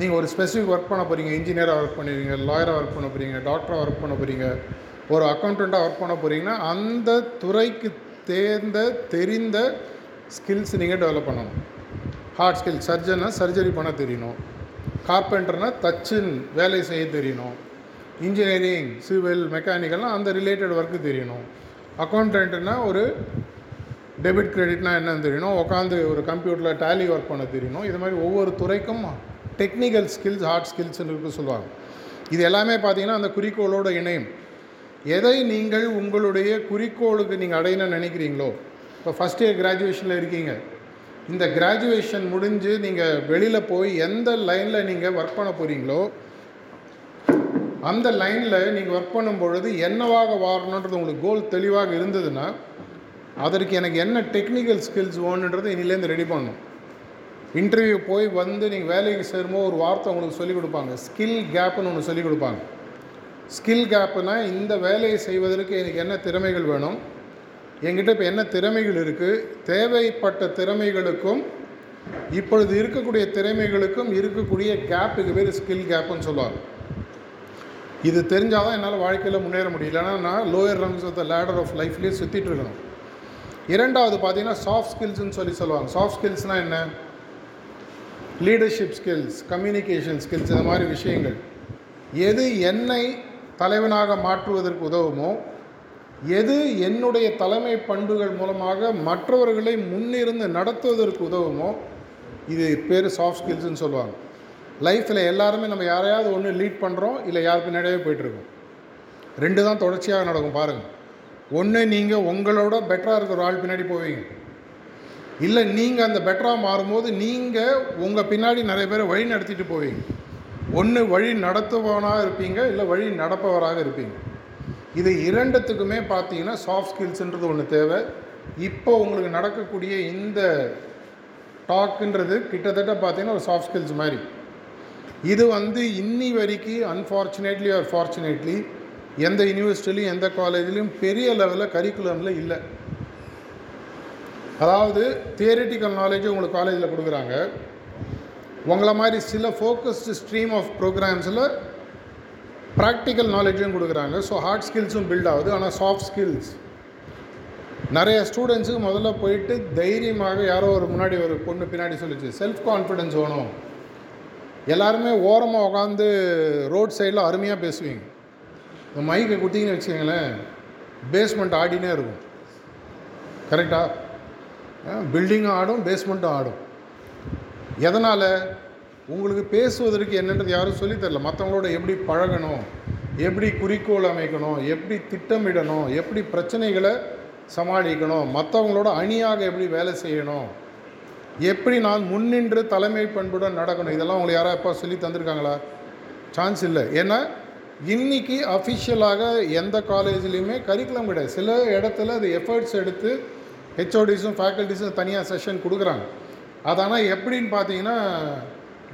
நீங்கள் ஒரு ஸ்பெசிஃபிக் ஒர்க் பண்ண போகிறீங்க இன்ஜினியராக ஒர்க் பண்ணுவீங்க லாயராக ஒர்க் பண்ண போகிறீங்க டாக்டராக ஒர்க் பண்ண போகிறீங்க ஒரு அக்கௌண்ட்டாக ஒர்க் பண்ண போகிறீங்கன்னா அந்த துறைக்கு தேர்ந்த தெரிந்த ஸ்கில்ஸ் நீங்கள் டெவலப் பண்ணணும். ஹார்ட் ஸ்கில் சர்ஜன்னா சர்ஜரி பண்ண தெரியணும். கார்பெண்டர்னால் தச்சின் வேலை செய்ய தெரியணும். இன்ஜினியரிங் சிவில் மெக்கானிக்கல்னால் அந்த ரிலேட்டட் ஒர்க்கு தெரியணும். அக்கௌண்டண்ட்னா ஒரு டெபிட் கிரெடிட்னா என்னன்னு தெரியணும். உட்காந்து ஒரு கம்ப்யூட்டரில் டேலி ஒர்க் பண்ண தெரியணும். இது மாதிரி ஒவ்வொரு துறைக்கும் டெக்னிக்கல் ஸ்கில்ஸ் ஹார்ட் ஸ்கில்ஸ்னு இருக்கு சொல்லுவாங்க. இது எல்லாமே பார்த்தீங்கன்னா அந்த குறிக்கோளோட இணையும். எதை நீங்கள் உங்களுடைய குறிக்கோளுக்கு நீங்கள் அடையணும்னு நினைக்கிறீங்களோ இப்போ ஃபஸ்ட் இயர் கிராஜுவேஷனில் இருக்கீங்க. இந்த கிராஜுவேஷன் முடிஞ்சு நீங்கள் வெளியில் போய் எந்த லைனில் நீங்கள் ஒர்க் பண்ண போகிறீங்களோ அந்த லைனில் நீங்கள் ஒர்க் பண்ணும் பொழுது என்னவாக வாரணுன்றது உங்களுக்கு கோல் தெளிவாக இருந்ததுன்னா அதற்கு எனக்கு என்ன டெக்னிக்கல் ஸ்கில்ஸ் வேணுன்றது இனிலேருந்து ரெடி பண்ணணும். இன்டர்வியூ போய் வந்து நீங்கள் வேலைக்கு சேரும்போது ஒரு வார்த்தை உங்களுக்கு சொல்லிக் கொடுப்பாங்க. ஸ்கில் கேப்புன்னு ஒன்று சொல்லிக் கொடுப்பாங்க. ஸ்கில் கேப்புனா இந்த வேலையை செய்வதற்கு எனக்கு என்ன திறமைகள் வேணும்? என்கிட்ட இப்போ என்ன திறமைகள் இருக்குது தேவைப்பட்ட திறமைகளுக்கும் இப்பொழுது இருக்கக்கூடிய திறமைகளுக்கும் இருக்கக்கூடிய கேப்புக்கு பேர் ஸ்கில் கேப்புன்னு சொல்லுவாங்க. இது தெரிஞ்சால் தான் என்னால் வாழ்க்கையில் முன்னேற முடியும் இல்லைன்னா நான் lower rungs of the ladder of லைஃப்லேயே சுற்றிட்டு இருக்கணும். இரண்டாவது பார்த்தீங்கன்னா சாஃப்ட் ஸ்கில்ஸ்னு சொல்லி சொல்லுவாங்க. சாஃப்ட் ஸ்கில்ஸ்னால் என்ன? லீடர்ஷிப் ஸ்கில்ஸ் கம்யூனிகேஷன் ஸ்கில்ஸ் இந்த மாதிரி விஷயங்கள். எது என்னை தலைவனாக மாற்றுவதற்கு உதவுமோ எது என்னுடைய தலைமை பண்புகள் மூலமாக மற்றவர்களை முன்னிருந்து நடத்துவதற்கு உதவுமோ இது பேர் சாஃப்ட் ஸ்கில்ஸ்னு சொல்லுவாங்க. லைஃப்பில் எல்லாருமே நம்ம யாரையாவது ஒன்று லீட் பண்ணுறோம் இல்லை யார் பின்னாடியே போயிட்டுருக்கோம். ரெண்டு தான் தொடர்ச்சியாக நடக்கும் பாருங்கள் ஒன்று நீங்கள் உங்களோட பெட்டராக இருக்கிற ஒரு ஆள் பின்னாடி போவீங்க. இல்லை நீங்கள் அந்த பெட்டராக மாறும்போது நீங்கள் உங்கள் பின்னாடி நிறைய பேரை வழி நடத்திட்டு போவீங்க. ஒன்று வழி நடத்துபவனாக இருப்பீங்க இல்லை வழி நடப்பவராக இருப்பீங்க. இது இரண்டுத்துக்குமே பார்த்தீங்கன்னா சாஃப்ட் ஸ்கில்ஸுன்றது ஒன்று தேவை. இப்போ உங்களுக்கு நடக்கக்கூடிய இந்த டாக்குன்றது கிட்டத்தட்ட பார்த்தீங்கன்னா ஒரு சாஃப்ட் ஸ்கில்ஸ் மாதிரி. இது வந்து இன்னி வரைக்கும் அன்ஃபார்ச்சுனேட்லி ஆர் ஃபார்ச்சுனேட்லி எந்த யூனிவர்சிட்டிலையும் எந்த காலேஜ்லேயும் பெரிய லெவலில் கரிக்குலமில் இல்லை. அதாவது தியரிட்டிக்கல் நாலேஜ் உங்களுக்கு காலேஜில் கொடுக்குறாங்க. உங்களை மாதிரி சில ஃபோக்கஸ்டு ஸ்ட்ரீம் ஆஃப் ப்ரோக்ராம்ஸில் ப்ராக்டிக்கல் நாலேஜும் கொடுக்குறாங்க. ஸோ ஹார்ட் ஸ்கில்ஸும் பில்ட் ஆகுது. ஆனால் சாஃப்ட் ஸ்கில்ஸ் நிறைய ஸ்டூடெண்ட்ஸுக்கு முதல்ல போயிட்டு தைரியமாக யாரோ ஒரு முன்னாடி ஒரு பொண்ணு பின்னாடி சொல்லிச்சு செல்ஃப் கான்ஃபிடென்ஸ் வேணும். எல்லாருமே ஓரமாக உட்காந்து ரோட் சைடில் அருமையாக பேசுவீங்க. இந்த மைக்கை குட்டிங்கன்னு வச்சுக்கோங்களேன் பேஸ்மெண்ட் ஆடினே இருக்கும். கரெக்டாக பில்டிங்கும் ஆடும் பேஸ்மெண்ட்டும் ஆடும். எதனால்? உங்களுக்கு பேசுவதற்கு என்னன்றது யாரும் சொல்லித்தரல மற்றவங்களோட எப்படி பழகணும் எப்படி குறிக்கோள் அமைக்கணும் எப்படி திட்டமிடணும் எப்படி பிரச்சனைகளை சமாளிக்கணும் மற்றவங்களோட அணியாக எப்படி வேலை செய்யணும் எப்படி நான் முன்னின்று தலைமை பண்புடன் நடக்கணும்? இதெல்லாம் உங்களுக்கு யாராவது எப்போ சொல்லி தந்திருக்காங்களா? சான்ஸ் இல்லை. ஏன்னா இன்றைக்கி அஃபிஷியலாக எந்த காலேஜ்லேயுமே கரிக்குலம் கிடையாது. சில இடத்துல அது எஃபர்ட்ஸ் எடுத்து ஹெச்ஓடிஸும் ஃபேக்கல்ட்டிஸும் தனியாக செஷன் கொடுக்குறாங்க. அது ஆனால் எப்படின்னு பார்த்தீங்கன்னா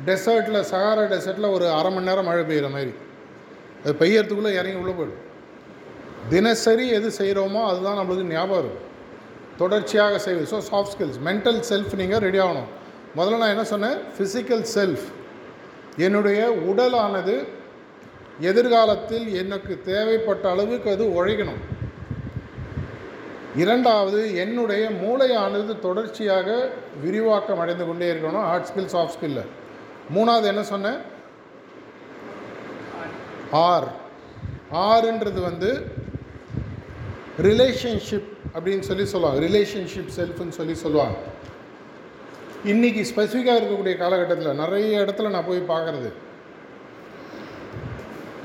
டெசர்ட்டில் சகாரா டெசர்ட்டில் ஒரு அரை மணி நேரம் மழை பெய்கிற மாதிரி. அது பெய்யறதுக்குள்ளே இறங்கி உள்ளே போயிடும். தினசரி எது செய்கிறோமோ அதுதான் நம்மளுக்கு ஞாபகம் இருக்கும் தொடர்ச்சியாக செய்வது. So soft skills mental self நீங்கள் ரெடி ஆகணும். முதல்ல நான் என்ன சொன்னேன்? ஃபிசிக்கல் செல்ஃப் என்னுடைய உடலானது எதிர்காலத்தில் எனக்கு தேவைப்பட்ட அளவுக்கு அது உழைக்கணும். இரண்டாவது என்னுடைய மூளையானது தொடர்ச்சியாக விரிவாக்கம் அடைந்து கொண்டே இருக்கணும். ஹார்ட் ஸ்கில் சாஃப்ட் ஸ்கில்ல மூணாவது என்ன சொன்னேன்? ஆர் ஆறுன்றது வந்து ரிலேஷன்ஷிப் அப்படின்னு சொல்லி சொல்லுவாங்க. ரிலேஷன்ஷிப் செல்ஃப்னு சொல்லி சொல்லுவாங்க. இன்றைக்கி ஸ்பெசிஃபிக்காக இருக்கக்கூடிய காலகட்டத்தில் நிறைய இடத்துல நான் போய் பார்க்குறது.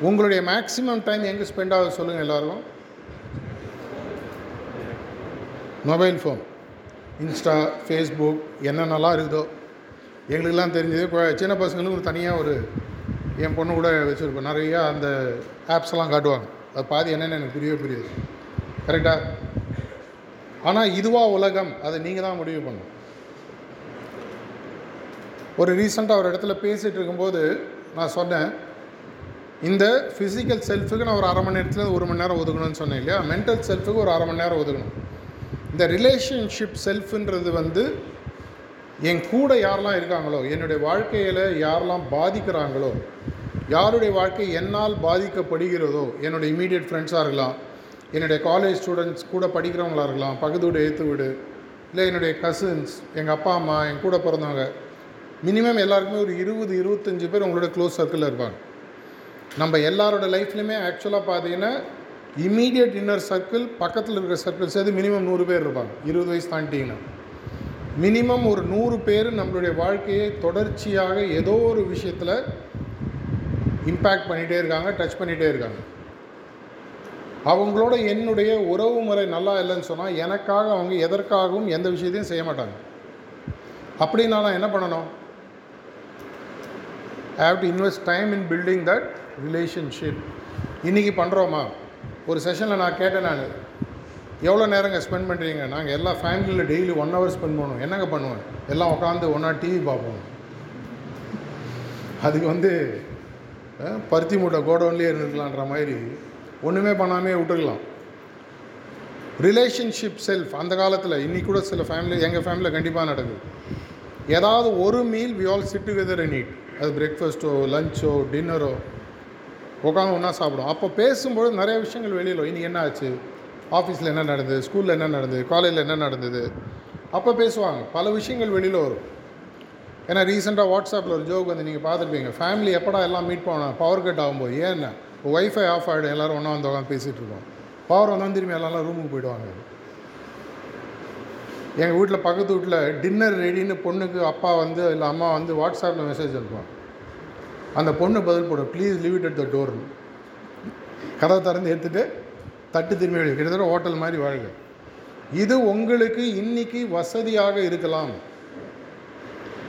உங்களுடைய மேக்ஸிமம் டைம் எங்கே ஸ்பெண்ட் ஆகுது சொல்லுங்கள் எல்லாருக்கும். மொபைல் ஃபோன் இன்ஸ்டா ஃபேஸ்புக் என்னென்னலாம் இருக்குதோ எங்களுக்கெல்லாம் தெரிஞ்சது. இப்போ சின்ன பசங்களுக்கு ஒரு தனியாக ஒரு என் பொண்ணு கூட வச்சுருப்போம் நிறையா அந்த ஆப்ஸ்லாம் காட்டுவாங்க. அது பாதி என்னென்னு எனக்கு புரியவே புரியுது. கரெக்டாக ஆனால் இதுவா உலகம் அதை நீங்கள் தான் முடிவு பண்ணணும். ஒரு ரீசெண்டாக ஒரு இடத்துல பேசிகிட்டு இருக்கும்போது நான் சொன்னேன் இந்த ஃபிசிக்கல் செல்ஃபுக்கு நான் ஒரு அரை மணி நேரத்தில் ஒரு மணி நேரம் ஒதுக்கணும்னு சொன்னேன் இல்லையா? மென்டல் செல்ஃபுக்கு ஒரு அரை மணி நேரம் ஒதுக்கணும். இந்த ரிலேஷன்ஷிப் செல்ஃபுன்றது வந்து என் கூட யாரெல்லாம் இருக்காங்களோ என்னுடைய வாழ்க்கையில் யாரெல்லாம் பாதிக்கிறாங்களோ யாருடைய வாழ்க்கை என்னால் பாதிக்கப்படுகிறதோ என்னுடைய இமீடியட் ஃப்ரெண்ட்ஸாக இருக்கலாம் என்னுடைய காலேஜ் ஸ்டூடெண்ட்ஸ் கூட படிக்கிறவங்களா இருக்கலாம். பக்கத்து எழுத்து ஏற்று வீடு இல்லை என்னுடைய கசின்ஸ் எங்கள் அப்பா அம்மா என் கூட பிறந்தவங்க. மினிமம் எல்லாருக்குமே ஒரு இருபது இருபத்தஞ்சி பேர் உங்களோட க்ளோஸ் சர்க்கிளில் இருப்பாங்க. நம்ம எல்லாரோட லைஃப்லையுமே ஆக்சுவலாக பார்த்தீங்கன்னா இமீடியட் இன்னர் சர்க்கிள் பக்கத்தில் இருக்கிற சர்க்கிள் சேர்த்து மினிமம் நூறு பேர் இருப்பாங்க. இருபது வயசு தாண்டிங்கன்னா. மினிமம் ஒரு நூறு பேர் நம்மளுடைய வாழ்க்கையை தொடர்ச்சியாக ஏதோ ஒரு விஷயத்தில் இம்பேக்ட் பண்ணிகிட்டே இருக்காங்க டச் பண்ணிகிட்டே இருக்காங்க. அவங்களோட என்னுடைய உறவு முறை நல்லா இல்லைன்னு சொன்னால் எனக்காக அவங்க எதற்காகவும் எந்த விஷயத்தையும் செய்ய மாட்டாங்க. அப்படின்னா நான் என்ன பண்ணணும்? I have to invest time in building that relationship இன்றைக்கி பண்ணுறோமா ஒரு செஷனில் நான் கேட்டேன் நான். எவ்வளோ நேரங்க ஸ்பெண்ட் பண்ணுறீங்க நாங்கள் எல்லா ஃபேமிலியில் டெய்லி ஒன் ஹவர் ஸ்பெண்ட் பண்ணுவோம். என்னங்க பண்ணுவோம் எல்லாம் உட்காந்து ஒன்றா டிவி பார்ப்போம். அதுக்கு வந்து பருத்தி மூட்டை கோடவுன்லேயே இருந்துக்கலான்ற மாதிரி ஒன்றுமே பண்ணாமே விட்டுக்கலாம் ரிலேஷன்ஷிப் செல்ஃப் அந்த காலத்தில் இன்றைக்கி கூட சில ஃபேமிலி எங்கள் ஃபேமிலியில் கண்டிப்பாக நடக்குது. ஏதாவது ஒரு meal we all sit together and eat அது பிரேக்ஃபாஸ்ட்டோ லஞ்சோ டின்னரோ உட்காந்து ஒன்றா சாப்பிடும் அப்போ பேசும்போது நிறைய விஷயங்கள் வெளியில் இன்றைக்கி இன்னைக்கு என்ன ஆச்சு? ஆஃபீஸில் என்ன நடந்தது? ஸ்கூலில் என்ன நடந்தது? காலேஜில் என்ன நடந்தது? அப்போ பேசுவாங்க. பல விஷயங்கள் வெளியில் வரும். ஏன்னா ரீசெண்டாக வாட்ஸ்அப்பில் ஒரு ஜோக் வந்து நீங்கள் பார்த்துருப்பீங்க. ஃபேமிலி எப்படா எல்லாம் மீட் பண்ண பவர் கட் ஆகும்போது. ஏன்னா ஒய்ஃபை ஆஃப் ஆகிடும் எல்லோரும் ஒன்றா வந்து உட்காந்து பேசிகிட்டு இருக்கோம். பவர் வந்தால் திரும்பி எல்லாம் ரூமுக்கு போயிடுவாங்க. எங்கள் வீட்டில் பக்கத்து வீட்டில் டின்னர் ரெடின்னு பொண்ணுக்கு அப்பா வந்து இல்லை அம்மா வந்து வாட்ஸ்அப்பில் மெசேஜ் அனுப்புவான் அந்த பொண்ணு பதில் போடும். Please leave it at the door கதவை திறந்து எடுத்துகிட்டு தட்டு திரும்பி வெளியே. கிட்டத்தட்ட ஹோட்டல் மாதிரி வாழ்க இது உங்களுக்கு இன்றைக்கி வசதியாக இருக்கலாம்.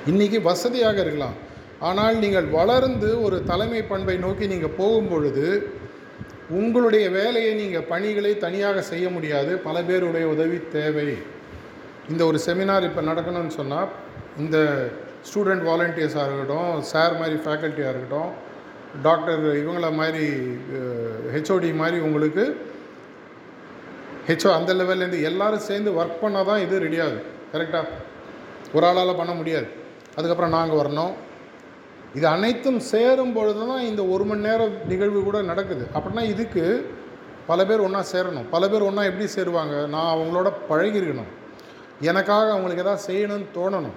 இன்றைக்கி வசதியாக இருக்கலாம். ஆனால் நீங்கள் வளர்ந்து ஒரு தலைமை பண்பை நோக்கி நீங்கள் போகும் பொழுது உங்களுடைய வேலையை நீங்கள் பணிகளை தனியாக செய்ய முடியாது. பல பேருடைய உதவி தேவை. இந்த ஒரு செமினார் இப்போ நடக்கணும்னு சொன்னால் இந்த ஸ்டூடெண்ட் வாலண்டியர்ஸாக இருக்கட்டும் சார் மாதிரி ஃபேக்கல்ட்டியாக இருக்கட்டும் டாக்டர் இவங்கள மாதிரி ஹெச்ஓடி மாதிரி உங்களுக்கு ஹெச்ஓ அந்த லெவல்லேருந்து எல்லோரும் சேர்ந்து ஒர்க் பண்ணால் தான் இது ரெடி ஆகுது. கரெக்டாக ஒரு ஆளால் பண்ண முடியாது. அதுக்கப்புறம் நாங்கள் வரணும். இது அனைத்தும் சேரும் பொழுது தான் இந்த ஒரு மணி நேரம் நிகழ்வு கூட நடக்குது. அப்படின்னா இதுக்கு பல பேர் ஒன்றா சேரணும். பல பேர் ஒன்றா எப்படி சேருவாங்க? நான் அவங்களோட பழகிருக்கணும். எனக்காக அவங்களுக்கு எதாவது செய்யணும்னு தோணணும்.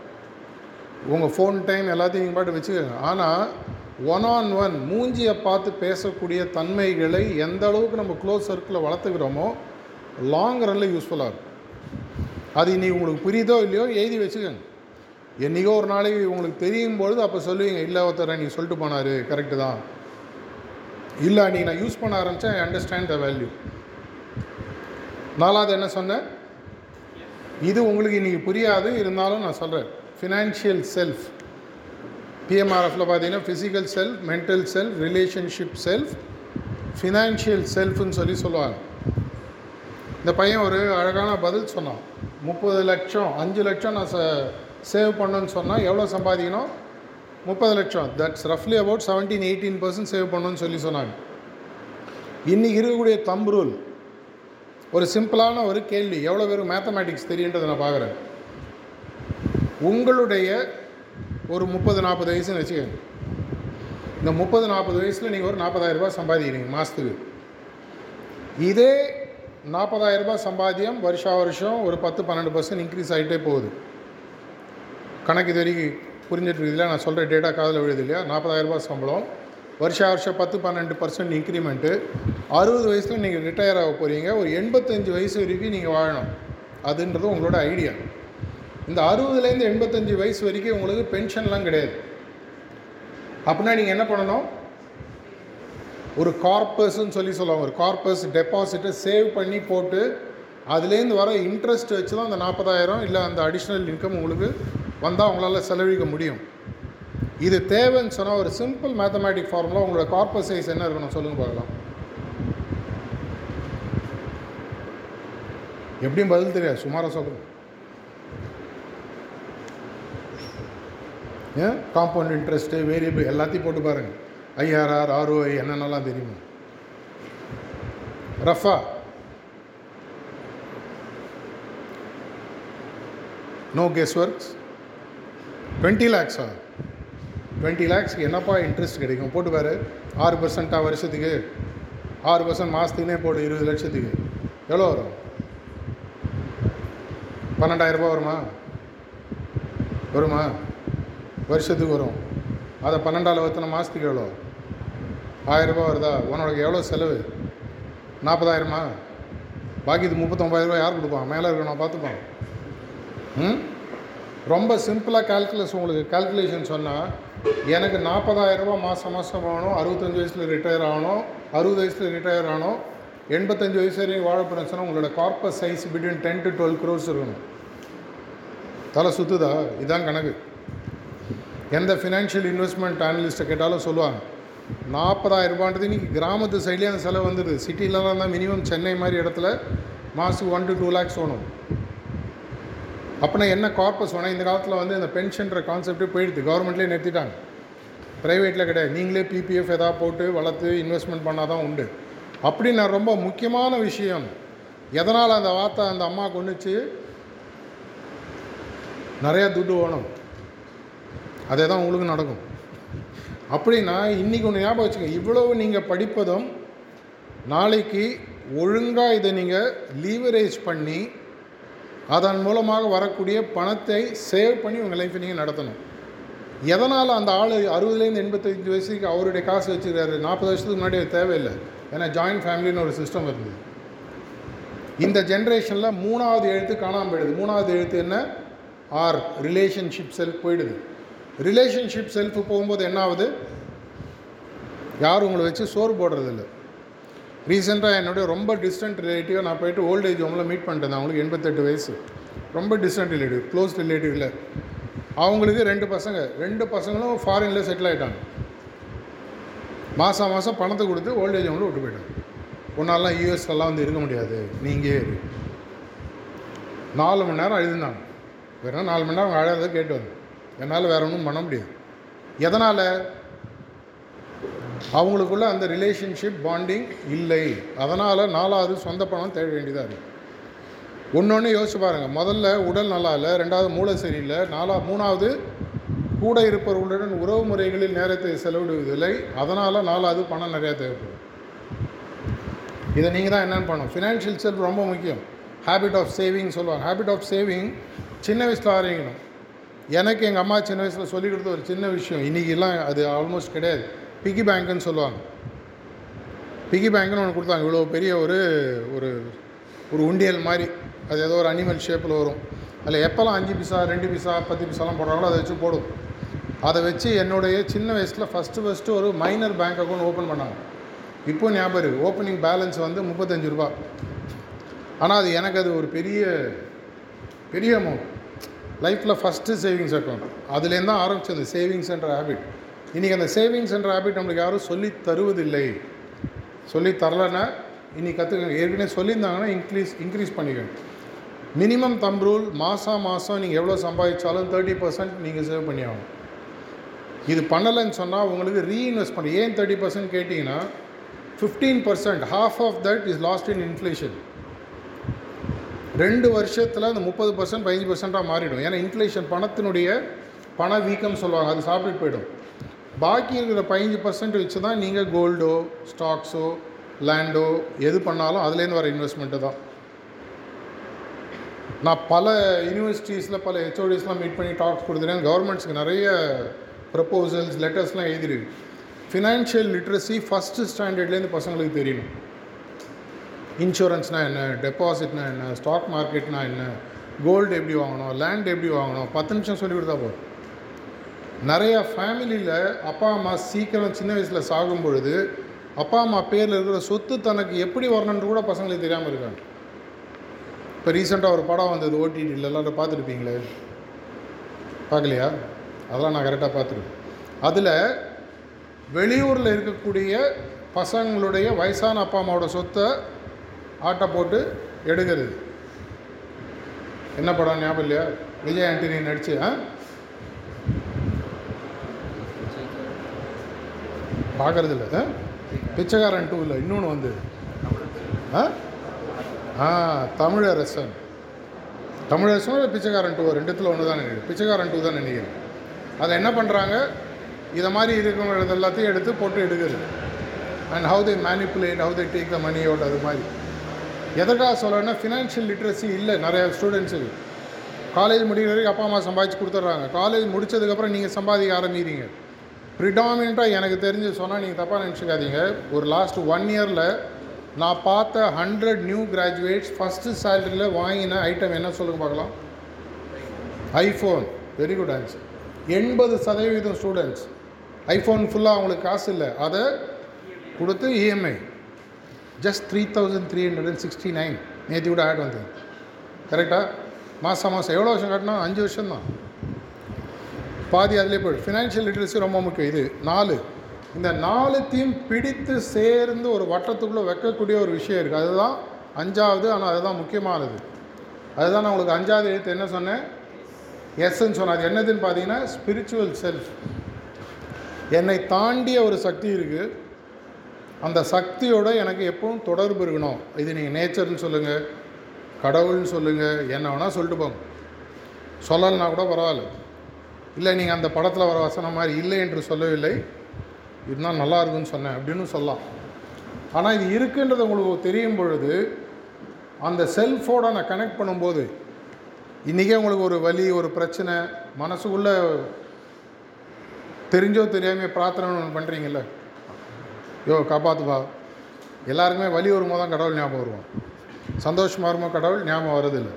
உங்கள் ஃபோன் டைம் எல்லாத்தையும் நீங்கள் பாட்டு வச்சுக்கோங்க. ஆனால் ஒன் ஆன் ஒன் மூஞ்சியை பார்த்து பேசக்கூடிய தன்மைகளை எந்த அளவுக்கு நம்ம க்ளோஸ் சர்க்கிளில் வளர்த்துக்கிறோமோ லாங் ரனில் யூஸ்ஃபுல்லாக இருக்கும். அது நீ உங்களுக்கு புரியுதோ இல்லையோ எழுதி வச்சுக்கோங்க. என்றைக்கோ ஒரு நாளைக்கு உங்களுக்கு தெரியும் பொழுது அப்போ சொல்லுவீங்க இல்லை ஒருத்தர் நீங்கள் சொல்லிட்டு போனார் கரெக்டு தான். இல்லை நீ நான் யூஸ் பண்ண ஆரம்பித்தேன் ஐ அண்டர்ஸ்டாண்ட் த வேல்யூ நாலாவது என்ன சொன்னேன்? இது உங்களுக்கு இன்றைக்கி புரியாது இருந்தாலும் நான் சொல்கிறேன் ஃபினான்ஷியல் செல்ஃப் பிஎம்ஆர்எஃப்பில் பார்த்தீங்கன்னா physical self mental self relationship self financial செல்ஃப்னு சொல்லி சொல்லுவாங்க. இந்த பையன் ஒரு அழகான பதில் சொன்னான். முப்பது லட்சம் அஞ்சு லட்சம் நான் ச சேவ் பண்ணணும்னு சொன்னால் எவ்வளோ சம்பாதிக்கணும்? முப்பது லட்சம். That's ரஃப்லி about seventeen eighteen percent save பண்ணணும்னு சொல்லி சொன்னாங்க. இன்றைக்கி இருக்கக்கூடிய தம் ரூல் ஒரு சிம்பிளான ஒரு கேள்வி. எவ்வளோ பேர் மேத்தமேட்டிக்ஸ் தெரியுன்றதை நான் பார்க்குறேன். உங்களுடைய ஒரு முப்பது நாற்பது வயசுன்னு வச்சுக்கோங்க. இந்த முப்பது நாற்பது வயசில் நீங்கள் ஒரு 40000 ரூபாய் சம்பாதிக்கிறீங்க மாதத்துக்கு இதே நாற்பதாயிரரூபா சம்பாத்தியம் வருஷா வருஷம் ஒரு பத்து பன்னெண்டு பர்சன்ட் இன்க்ரீஸ் ஆகிட்டே போகுது. கணக்கு இது வரைக்கும் புரிஞ்சிட்டு இருக்குதுல நான் சொல்கிற டேட்டா காதில் விழுது இல்லையா? நாற்பதாயிரரூபா சம்பளம். வருஷா வருஷம் பத்து பன்னெண்டு பர்சன்ட் இன்க்ரிமெண்ட்டு அறுபது வயசில் நீங்கள் ரிட்டையர் ஆக போகிறீங்க ஒரு எண்பத்தஞ்சு வயசு வரைக்கும் நீங்கள் வாழணும். அதுன்றது உங்களோட ஐடியா இந்த அறுபதுலேருந்து எண்பத்தஞ்சு வயசு வரைக்கும் உங்களுக்கு பென்ஷன்லாம் கிடையாது. அப்படின்னா நீங்கள் என்ன பண்ணணும்? ஒரு கார்பஸ்ன்னு சொல்லி சொல்லுவாங்க. ஒரு கார்பஸ் டெபாசிட்டை சேவ் பண்ணி போட்டு அதுலேருந்து வர இன்ட்ரெஸ்ட் வச்சு தான் அந்த நாற்பதாயிரம் இல்லை அந்த அடிஷ்னல் இன்கம் உங்களுக்கு வந்தால் உங்களால் செலவழிக்க முடியும். இது தேவைன்னு சொன்னால் ஒரு சிம்பிள் மேத்தமேட்டிக் ஃபார்முலா உங்களோட கார்பஸ் சைஸ் என்ன இருக்கணும் சொல்லுங்கள் பார்க்கலாம். எப்படியும் பதில் தெரியாது சுமாராக சொல்லுங்கள் ஏன் காம்பவுண்ட் இன்ட்ரெஸ்ட்டு வேரியபிள் எல்லாத்தையும் போட்டு பாருங்கள் ஐஆர்ஆர் ஆர்ஓஐ என்னென்னலாம் தெரியுமா. ரஃபா நோ கெஸ் ஒர்க்ஸ் டுவெண்ட்டி லேக்ஸா டுவெண்ட்டி லேக்ஸ்க்கு என்னப்பா இன்ட்ரெஸ்ட் கிடைக்கும்? போட்டு பாரு. ஆறு பர்சன்ட்டாக வருஷத்துக்கு. ஆறு பர்சன்ட் மாதத்துக்குனே போடு இருபது லட்சத்துக்கு. எவ்வளோ வரும்? பன்னெண்டாயிரரூபா வருமா? வருமா? வருஷத்துக்கு வரும். அதை பன்னெண்டாவில் எத்தனை மாதத்துக்கு எவ்வளோ? ஆயிரரூபா வருதா? உனக்கு எவ்வளோ செலவு? நாற்பதாயிரமா? பாக்கி இது முப்பத்தொம்பதாயிரம் யார் கொடுப்பான் மேலே இருக்க நான் பார்த்துப்பான். ம்? ரொம்ப சிம்பிளாக கால்குலேஷன் உங்களுக்கு கால்குலேஷன் சொன்னால் எனக்கு நாற்பதாயிரம் ரூபா மாதம் மாதம் ஆகணும் அறுபத்தஞ்சு வயசில் ரிட்டையர் ஆகணும் அறுபது வயசில் ரிட்டையர் ஆகணும் எண்பத்தஞ்சு வயசு வரையும் வாழ சொன்னால் உங்களோட corpus size between ten to twelve crores இருக்கணும். தலை சுற்றுதா இதுதான் கணக்கு. எந்த ஃபினான்ஷியல் இன்வெஸ்ட்மெண்ட் அனலிஸ்ட்டை கேட்டாலும் சொல்லுவாங்க நாற்பதாயிரம் ரூபான்றது இன்றைக்கி கிராமத்து சைட்லேயே அந்த செலவு வந்துடுது. சிட்டிலலாம் தான் மினிமம் சென்னை மாதிரி இடத்துல மாதத்துக்கு ஒன் டு டூ லேக்ஸ் வேணும். அப்படின்னா என்ன கார்பஸ் வேணால் இந்த காலத்தில் வந்து இந்த பென்ஷன்ற கான்செப்டே போயிடுது. கவர்மெண்ட்லேயே நிறுத்திட்டாங்க. ப்ரைவேட்டில் கிடையாது. நீங்களே பிபிஎஃப் எதாவது போட்டு வளர்த்து இன்வெஸ்ட்மெண்ட் பண்ணால் தான் உண்டு. அப்படின்னு நான் ரொம்ப முக்கியமான விஷயம். எதனால் அந்த வார்த்தை அந்த அம்மா கொண்டுச்சு நிறையா துட்டு வேணும் அதே தான் உங்களுக்கு நடக்கும். அப்படின்னா இன்றைக்கி ஒன்று ஞாபகம் வச்சுங்க. இவ்வளவு நீங்கள் படிப்பதும் நாளைக்கு ஒழுங்காக இதை நீங்கள் லீவரேஜ் பண்ணி அதன் மூலமாக வரக்கூடிய பணத்தை சேவ் பண்ணி உங்கள் லைஃப்பை நீங்கள் நடத்தணும். எதனால் அந்த ஆள் அறுபதுலேருந்து எண்பத்தஞ்சு வயசுக்கு அவருடைய காசு வச்சுக்கிறாரு? நாற்பது வருஷத்துக்கு முன்னாடி தேவையில்லை. ஏன்னா ஜாயின்ட் ஃபேமிலின்னு ஒரு சிஸ்டம் இருந்தது இந்த ஜென்ரேஷனில் மூணாவது எழுத்து காணாமல் போயிடுது. மூணாவது எழுத்து என்ன? ஆர் ரிலேஷன்ஷிப் செல்ஃப் போயிடுது. ரிலேஷன்ஷிப் செல்ஃப் போகும்போது என்ன ஆகுது? யாரும் உங்களை வச்சு சோறு போடுறதில்ல. ரீசெண்டாக என்னுடைய ரொம்ப டிஸ்டன்ட் ரிலேட்டிவாக நான் போயிட்டு ஓல்ட் ஏஜ் ஹோமில் மீட் பண்ணிட்டேன் அவங்களுக்கு எண்பத்தெட்டு வயசு. ரொம்ப டிஸ்டன்ட் ரிலேட்டிவ் க்ளோஸ் ரிலேட்டிவ் இல்லை அவங்களுக்கு ரெண்டு பசங்க. ரெண்டு பசங்களும் ஃபாரினில் செட்டில் ஆகிட்டாங்க மாதம் மாதம் பணத்தை கொடுத்து ஓல்ட் ஏஜ் ஹோமில் விட்டு போயிட்டாங்க. உன்னாலாம் யூஎஸ்லலாம் வந்து இருக்க முடியாது. நீங்கள் இரு. நாலு மணி நேரம் அழுதுனாங்க. வெறும் நாலு மணி நேரம் அழகாக கேட்டு வந்து என்னால் வேறு ஒன்றும் பண்ண முடியாது. எதனால்? அவங்களுக்குள்ள அந்த ரிலேஷன்ஷிப் பாண்டிங் இல்லை. அதனால் நாலாவது சொந்த பணம் தேட வேண்டியதாக இருக்குது ஒன்று ஒன்று யோசிச்சு பாருங்கள் முதல்ல உடல் நல்லா இல்லை ரெண்டாவது மூளை சரியில்லை நாலா மூணாவது கூட இருப்பவர்களுடன் உறவு முறைகளில் நேரத்தை செலவிடுவதில்லை. அதனால் நாலாவது பணம் நிறையா தேவைப்படும். இதை நீங்கள் தான் என்னென்னு பண்ணணும். ஃபினான்ஷியல் செல்ஃப் ரொம்ப முக்கியம். ஹேபிட் ஆஃப் சேவிங் சொல்லுவாங்க. ஹேபிட் ஆஃப் சேவிங் சின்ன வயசில் ஆரம்பிக்கணும். எனக்கு எங்கள் அம்மா சின்ன வயசில் சொல்லிக் கொடுத்த ஒரு சின்ன விஷயம். இன்றைக்கெல்லாம் அது ஆல்மோஸ்ட் கிடையாது. பிகி பேங்க்குன்னு சொல்லுவாங்க. பிகி பேங்க்குன்னு ஒன்று கொடுத்தாங்க. இவ்வளோ பெரிய ஒரு ஒரு ஒரு உண்டியல் மாதிரி. அது ஏதோ ஒரு அனிமல் ஷேப்பில் வரும். அதில் எப்போல்லாம் அஞ்சு பைசா ரெண்டு பைசா பத்து பைசாலாம் போடுறாங்களோ அதை வச்சு போடும். அதை வச்சு என்னுடைய சின்ன வயசில் ஃபஸ்ட்டு ஃபஸ்ட்டு ஒரு மைனர் பேங்க் அக்கௌண்ட் ஓப்பன் பண்ணாங்க. இப்போ ஞாபகம் இருக்குது ஓப்பனிங் பேலன்ஸ் வந்து முப்பத்தஞ்சு ரூபா. ஆனால் அது எனக்கு அது ஒரு பெரிய பெரிய அமௌண்ட் லைஃப்பில் ஃபஸ்ட்டு சேவிங்ஸ் அக்கௌண்ட் அதுலேருந்து தான் ஆரம்பிச்சது. சேவிங்ஸ் என்ற ஹேபிட் இன்றைக்கி அந்த சேவிங்ஸ் என்ற ஹேபிட் நம்மளுக்கு யாரும் சொல்லி தருவதில்லை. சொல்லி தரலைன்னா இன்றைக்கி கற்றுக்க ஏற்கனவே சொல்லியிருந்தாங்கன்னா இன்க்ரீஸ் இன்க்ரீஸ் பண்ணிக்கோங்க. மினிமம் தம் ரூல் மாதம் மாதம் நீங்கள் எவ்வளோ சம்பாதிச்சாலும் தேர்ட்டி பர்சன்ட் நீங்கள் சேவ் பண்ணி ஆகணும். இது பண்ணலைன்னு சொன்னால் உங்களுக்கு ரீஇன்வெஸ்ட் பண்ணி ஏன் தேர்ட்டி பர்சன்ட் கேட்டிங்கன்னா fifteen percent half of that is lost in inflation ரெண்டு வருஷத்தில் அந்த முப்பது பர்சன்ட் பதினஞ்சு பர்சண்ட்டாக மாறிடும். ஏன்னா இன்ஃப்ளேஷன் பணத்தினுடைய பண வீக்கம் சொல்லுவாங்க. அது சாப்பிட்டுட்டு போயிடும். பாக்கி இருக்கிற பதினஞ்சு பர்சன்ட் வச்சு தான் நீங்கள் கோல்டோ ஸ்டாக்ஸோ லேண்டோ எது பண்ணாலும் அதுலேருந்து வர இன்வெஸ்ட்மெண்ட்டு தான். நான் பல யூனிவர்சிட்டிஸில் பல ஹெச்ஓடிஸ்லாம் மீட் பண்ணி டாக்ஸ் கொடுத்துருக்கேன். கவர்மெண்ட்ஸ்க்கு நிறைய ப்ரப்போசல்ஸ் லெட்டர்ஸ்லாம் எழுதிருக்கு ஃபினான்ஷியல் லிட்ரஸி ஃபஸ்ட்டு ஸ்டாண்டர்ட்லேருந்து பசங்களுக்கு தெரியணும். இன்சூரன்ஸ்னால் என்ன டெபாசிட்னா என்ன ஸ்டாக் மார்க்கெட்னா என்ன கோல்டு எப்படி வாங்கணும் லேண்ட் எப்படி வாங்கணும் பத்து நிமிஷம் சொல்லி கொடுத்தா போதும். நிறையா ஃபேமிலியில் அப்பா அம்மா சீக்கிரம் சின்ன வயசில் சாகும் பொழுது அப்பா அம்மா பேரில் இருக்கிற சொத்து தனக்கு எப்படி வரணும்னு கூட பசங்களுக்கு தெரியாமல் இருக்காங்க. இப்போ ரீசெண்டாக ஒரு படம் வந்தது ஓடிடியில் எல்லாரும் பார்த்துருப்பீங்களே? பார்க்கலையா? அதெல்லாம் நான் கரெக்டாக பார்த்துருக்கேன். அதில் வெளியூரில் இருக்கக்கூடிய பசங்களுடைய வயசான அப்பா அம்மாவோட சொத்தை ஆட்டை போட்டு எடுக்கிறது. என்ன படம்? ஞாபகம் இல்லையா? விஜய் ஆண்டனி நடிச்சு ஆ? பார்க்குறது இல்லை ஆ? பிச்சைக்காரன் டூ இல்லை இன்னொன்று வந்து. ஆ? ஆ தமிழரசன். தமிழரசன் இல்லை பிச்சைக்காரன் டூ ரெண்டுத்தில் ஒன்று தான் நினைக்கிறேன் பிச்சைக்காரன் டூ தான் நினைக்கிறேன் அதை என்ன பண்ணுறாங்க இதை மாதிரி இருக்கிறவங்க எல்லாத்தையும் எடுத்து போட்டு எடுக்கிறது and how they manipulate how they take the மணியோட அது மாதிரி. எதற்காக சொல்லணும்னா ஃபினான்ஷியல் லிட்ரஸி இல்லை நிறைய ஸ்டூடெண்ட்ஸுக்கு காலேஜ் முடிக்கிற வரைக்கும் அப்பா அம்மா சம்பாதிச்சு கொடுத்துட்றாங்க. காலேஜ் முடிச்சதுக்கப்புறம் நீங்கள் சம்பாதிக்க ஆரம்பிக்கிறீங்க. ப்ரிடாமினண்ட்டாக எனக்கு தெரிஞ்சு சொன்னால் நீங்கள் தப்பாக நினச்சிக்காதீங்க. ஒரு லாஸ்ட் ஒன் இயரில் நான் பார்த்த ஹண்ட்ரட் நியூ கிராஜுவேட்ஸ் ஃபஸ்ட்டு சேலரியில் வாங்கின ஐட்டம் என்ன சொல்லுங்க பார்க்கலாம். ஐஃபோன் வெரி குட் ஆன்சர் எண்பது சதவீதம் ஸ்டூடெண்ட்ஸ் ஐஃபோன் ஃபுல்லாக அவங்களுக்கு காசு இல்லை. அதை கொடுத்து EMI just three thousand three hundred and sixty nine நேற்று கூட ஆட் வந்தது. கரெக்டாக மாதம் மாதம் எவ்வளோ வருஷம் கட்டினா அஞ்சு வருஷம் தான் பாதி அதிலே போய் ஃபினான்ஷியல் லிட்ரஸி ரொம்ப முக்கியம். இது நாலு. இந்த நாலுத்தையும் பிடித்து சேர்ந்து ஒரு வட்டத்துக்குள்ளே வைக்கக்கூடிய ஒரு விஷயம் இருக்குது அதுதான் அஞ்சாவது ஆனால் அதுதான் முக்கியமானது. அதுதான் நான் உங்களுக்கு அஞ்சாவது எழுத்து என்ன சொன்னேன்? எஸ்ன்னு சொன்னேன். அது என்னதுன்னு பார்த்தீங்கன்னா ஸ்பிரிச்சுவல் செல்ஃப் என்னை தாண்டிய ஒரு சக்தி இருக்குது அந்த சக்தியோட எனக்கு எப்பவும் தொடர்பு இருக்கணும். இது நீங்கள் நேச்சர்னு சொல்லுங்கள் கடவுள்னு சொல்லுங்கள் என்ன வேணால் சொல்லிட்டு போங்க. சொல்லலைன்னா கூட பரவாயில்ல. இல்லை நீங்கள் அந்த படத்தில் வர வசனம் மாதிரி இல்லை என்று சொல்லவில்லை. இருந்தால் நல்லா இருக்குன்னு சொன்னேன் அப்படின்னு சொல்லலாம். ஆனால் இது இருக்குன்றது உங்களுக்கு தெரியும் பொழுது அந்த செல்ஃபோட நான் கனெக்ட் பண்ணும்போது இன்றைக்கே உங்களுக்கு ஒரு வலி ஒரு பிரச்சனை மனசுக்குள்ளே தெரிஞ்சோ தெரியாமல் பிரார்த்தனை ஒன்று பண்ணுறீங்கல்ல யோ காப்பாத்துப்பா. எல்லாருக்குமே வலி வரும்போது தான் கடவுள் ஞாபகம் வருவோம் சந்தோஷமாக வரும்போது கடவுள் ஞாபகம் வரதில்லை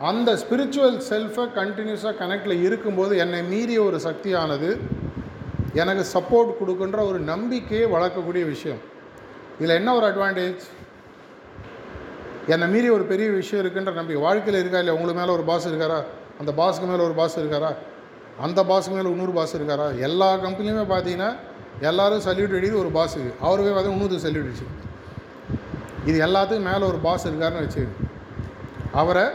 அந்த ஸ்பிரிச்சுவல் செல்ஃபை கண்டினியூஸாக கனெக்டில் இருக்கும்போது என்னை மீறிய ஒரு சக்தியானது எனக்கு சப்போர்ட் கொடுக்குன்ற ஒரு நம்பிக்கையை வளர்க்கக்கூடிய விஷயம். இதில் என்ன ஒரு அட்வான்டேஜ் என்னை மீறி ஒரு பெரிய விஷயம் இருக்குன்ற நம்பிக்கை. வாழ்க்கையில் இருக்கா இல்லையா? உங்களுக்கு மேலே ஒரு பாஸ் இருக்காரா? அந்த பாஸுக்கு மேலே ஒரு பாஸ் இருக்காரா? அந்த பாஸுக்கு மேலே இன்னொரு பாஸ் இருக்காரா? எல்லா கம்பெனியுமே பார்த்தீங்கன்னா எல்லோரும் சல்யூட் அடிக்குது ஒரு பாஸுக்கு அவருக்கே பார்த்தீங்கன்னா இன்னொரு சல்யூட் அடிச்சு இது எல்லாத்துக்கும் மேலே ஒரு பாஸ் இருக்காருன்னு வச்சு அவரை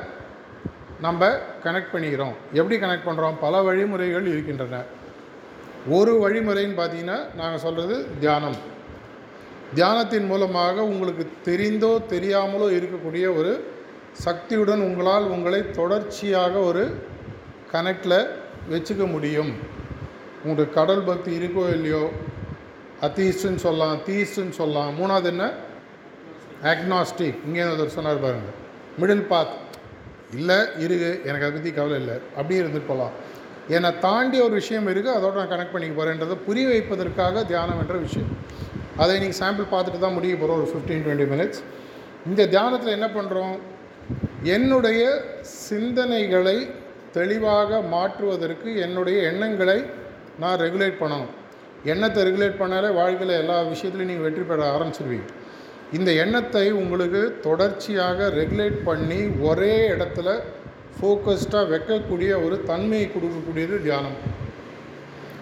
நம்ம கனெக்ட் பண்ணிக்கிறோம். எப்படி கனெக்ட் பண்ணுறோம் பல வழிமுறைகள் இருக்கின்றன. ஒரு வழிமுறைன்னு பார்த்தீங்கன்னா நாங்கள் சொல்கிறது தியானம். தியானத்தின் மூலமாக உங்களுக்கு தெரிந்தோ தெரியாமலோ இருக்கக்கூடிய ஒரு சக்தியுடன் உங்களால் உங்களை தொடர்ச்சியாக ஒரு கனெக்டில் வச்சுக்க முடியும். உங்களுக்கு கடல் பக்தி இருக்கோ இல்லையோ அத்தீஸ்ட்னு சொல்லலாம் தீஸ்ட்னு சொல்லலாம். மூணாவது என்ன? அக்னாஸ்டிக் இங்கே ஒருத்தர் சொன்னார் பாருங்கள் மிடில் பாத் இல்லை இருக்கு எனக்கு அதை பற்றி கவலை இல்லை. அப்படியே இருந்துட்டு போகலாம். என்னை தாண்டி ஒரு விஷயம் இருக்குது அதோட நான் கனெக்ட் பண்ணிக்க போகிறேன்றதை புரிய வைப்பதற்காக தியானம் என்ற விஷயம். அதை நீங்கள் சாம்பிள் பார்த்துட்டு தான் முடிய போகிறோம் ஒரு ஃபிஃப்டீன் டுவெண்ட்டி மினிட்ஸ் இந்த தியானத்தில் என்ன பண்ணுறோம் என்னுடைய சிந்தனைகளை தெளிவாக மாற்றுவதற்கு என்னுடைய எண்ணங்களை நான் ரெகுலேட் பண்ணணும். எண்ணத்தை ரெகுலேட் பண்ணாலே வாழ்க்கையில் எல்லா விஷயத்துலையும் நீங்கள் வெற்றி பெற ஆரம்பிச்சிருவீங்க. இந்த எண்ணத்தை உங்களுக்கு தொடர்ச்சியாக ரெகுலேட் பண்ணி ஒரே இடத்துல ஃபோக்கஸ்டாக வைக்கக்கூடிய ஒரு தன்மையை கொடுக்கக்கூடியது தியானம்.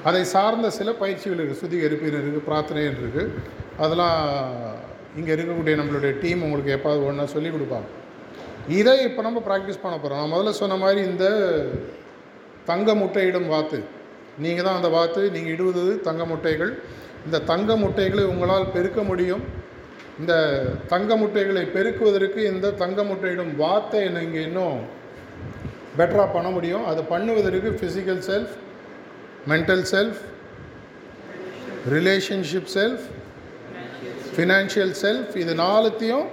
அதை சார்ந்த சில பயிற்சிகள் இருக்குது சுத்திகரிப்பின் இருக்குது பிரார்த்தனை இருக்குது அதெல்லாம் இங்கே இருக்கக்கூடிய நம்மளுடைய டீம் உங்களுக்கு எப்பாவது ஒன்றா சொல்லி கொடுப்பாங்க. இதை இப்போ நம்ம ப்ராக்டிஸ் பண்ண போகிறோம் நான் முதல்ல சொன்ன மாதிரி இந்த தங்க முட்டையிடும் வாத்து. நீங்கள் தான் அந்த வாத்து நீங்கள் இடுவது தங்க முட்டைகள். இந்த தங்க முட்டைகளை உங்களால் பெருக்க முடியும். இந்த தங்க முட்டைகளை பெருக்குவதற்கு இந்த தங்க முட்டையிடும் வார்த்தை நீங்கள் இன்னும் பெட்டராக பண்ண முடியும்? அதை பண்ணுவதற்கு physical self mental self relationship self financial self இது நாலுத்தையும்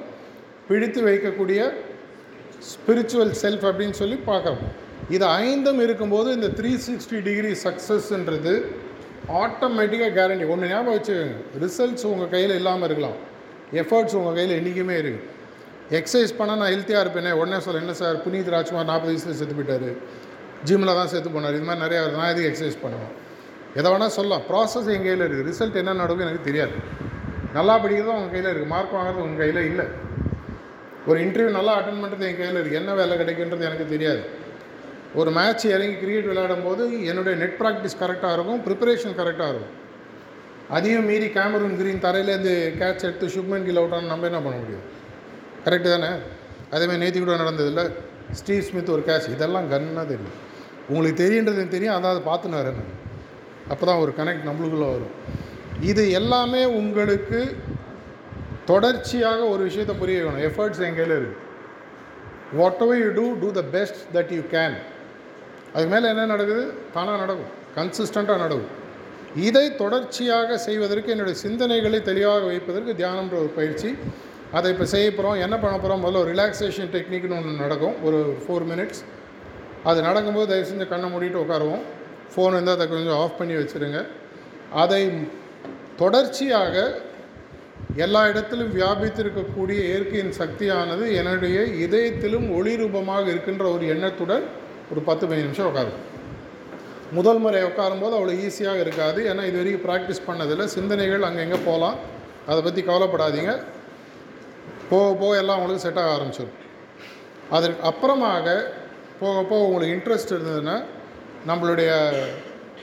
பிடித்து வைக்கக்கூடிய ஸ்பிரிச்சுவல் செல்ஃப் அப்படின்னு சொல்லி பார்க்கணும் இது ஐந்தும் இருக்கும்போது இந்த த்ரீ சிக்ஸ்டி டிகிரி சக்ஸஸ்ன்றது ஆட்டோமேட்டிக்காக கேரண்டி ஒன்று ஞாபகம் வச்சுக்கோங்க. ரிசல்ட்ஸ் உங்கள் கையில் இல்லாமல் இருக்கலாம். எஃபர்ட்ஸ் உங்கள் கையில் என்றைக்குமே இருக்குது எக்ஸசைஸ் பண்ணால் நான் ஹெல்த்தியாக இருப்பேனே உடனே சொல்ல என்ன சார்? புனீத் ராஜ்குமார் நாற்பது வயசில் செத்து போயிட்டார். ஜிம்மில் தான் செத்து போனார். இது மாதிரி நிறையா நான் எதுக்கு எக்ஸசைஸ் பண்ணுவேன் எதை வேணால் சொல்லலாம். ப்ராசஸ் என் கையில் இருக்குது ரிசல்ட் என்ன நடக்கும் எனக்கு தெரியாது. நல்லா படிக்கிறது உங்கள் கையில் இருக்குது மார்க் வாங்குறது உங்கள் கையில் இல்லை. ஒரு இன்டர்வியூ நல்லா அட்டன் பண்ணுறது என் கையில் இருக்குது என்ன வேலை கிடைக்குன்றது எனக்கு தெரியாது. ஒரு மேட்ச் இறங்கி கிரிக்கெட் விளையாடும் போது என்னுடைய நெட் ப்ராக்டிஸ் கரெக்டாக இருக்கும். ப்ரிப்பரேஷன் கரெக்டாக இருக்கும். அதையும் மீறி கேமரூன் கிரீன் தரையிலேருந்து கேட்ச் எடுத்து சுப்மன் கில் அவுட் நம்ம என்ன பண்ண முடியும்? கரெக்டு தானே? அதேமாதிரி நேற்று கூட நடந்ததில்ல ஸ்டீவ் ஸ்மித் ஒரு கேட்ச் இதெல்லாம் கன்னாக தெரியும். உங்களுக்கு தெரியுன்றது தெரியும். அதான் அதை பார்த்துன்னு வரேன் அப்போ தான் ஒரு கனெக்ட் நம்மளுக்குள்ளே வரும். இது எல்லாமே உங்களுக்கு தொடர்ச்சியாக ஒரு விஷயத்தை புரிய வேணும் எஃபர்ட்ஸ் என் கையில் இருக்குது whatever you do do the best that you can அதுக்கு மேலே என்ன நடக்குது? தானாக நடக்கும். கன்சிஸ்டண்ட்டாக நடக்கும். இதை தொடர்ச்சியாக செய்வதற்கு என்னுடைய சிந்தனைகளை தெளிவாக வைப்பதற்கு தியானம்ன்ற ஒரு பயிற்சி. அதை இப்போ செய்ய போகிறோம் என்ன பண்ண போகிறோம் முதல்ல ஒரு ரிலாக்ஸேஷன் டெக்னிக்னு ஒன்று நடக்கும். ஒரு ஃபோர் மினிட்ஸ் அது நடக்கும்போது தயவு செஞ்சு கண்ணை மூடிட்டு உட்காருவோம். ஃபோன் இருந்தால் அதை கொஞ்சம் ஆஃப் பண்ணி வச்சுருங்க. அதை தொடர்ச்சியாக எல்லா இடத்திலும் வியாபித்திருக்கக்கூடிய இயற்கையின் சக்தியானது என்னுடைய இதயத்திலும் ஒளி ரூபமாக இருக்கின்ற ஒரு எண்ணத்துடன் ஒரு பத்து பதினஞ்சு நிமிஷம் உட்காரும் முதல் முறை உட்காரும்போது அவ்வளோ ஈஸியாக இருக்காது. ஏன்னா இது வரைக்கும் ப்ராக்டிஸ் பண்ணதில் சிந்தனைகள் அங்கங்கே போகலாம். அதை பற்றி கவலைப்படாதீங்க. போக போக எல்லாம் உங்களுக்கு செட் ஆக ஆரம்பிச்சிடும். அதற்கு அப்புறமாக போக போக உங்களுக்கு இன்ட்ரெஸ்ட் இருந்ததுன்னா நம்மளுடைய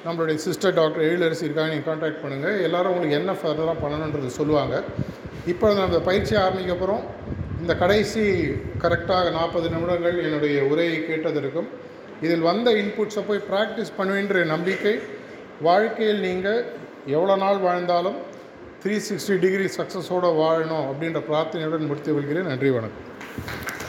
நம்மளுடைய சிஸ்டர் டாக்டர் எழிலரசி இருக்காங்க. நீங்கள் காண்டாக்ட் பண்ணுங்கள் எல்லோரும் உங்களுக்கு என்ன ஃபர்தராக பண்ணணுன்றது சொல்லுவாங்க. இப்போ நம்ம பயிற்சி ஆரம்பிக்க இந்த கடைசி கரெக்டாக நாற்பது நிமிடங்கள் என்னுடைய உரையை கேட்டதற்கும் இதில் வந்த இன்புட்ஸை போய் ப்ராக்டிஸ் பண்ணுவேன்ற நம்பிக்கை வாழ்க்கையில் நீங்கள் எவ்வளோ நாள் வாழ்ந்தாலும் த்ரீ சிக்ஸ்டி டிகிரி சக்ஸஸோடு வாழணும் அப்படின்ற பிரார்த்தனையுடன் முடித்து கொள்கிறேன். நன்றி வணக்கம்.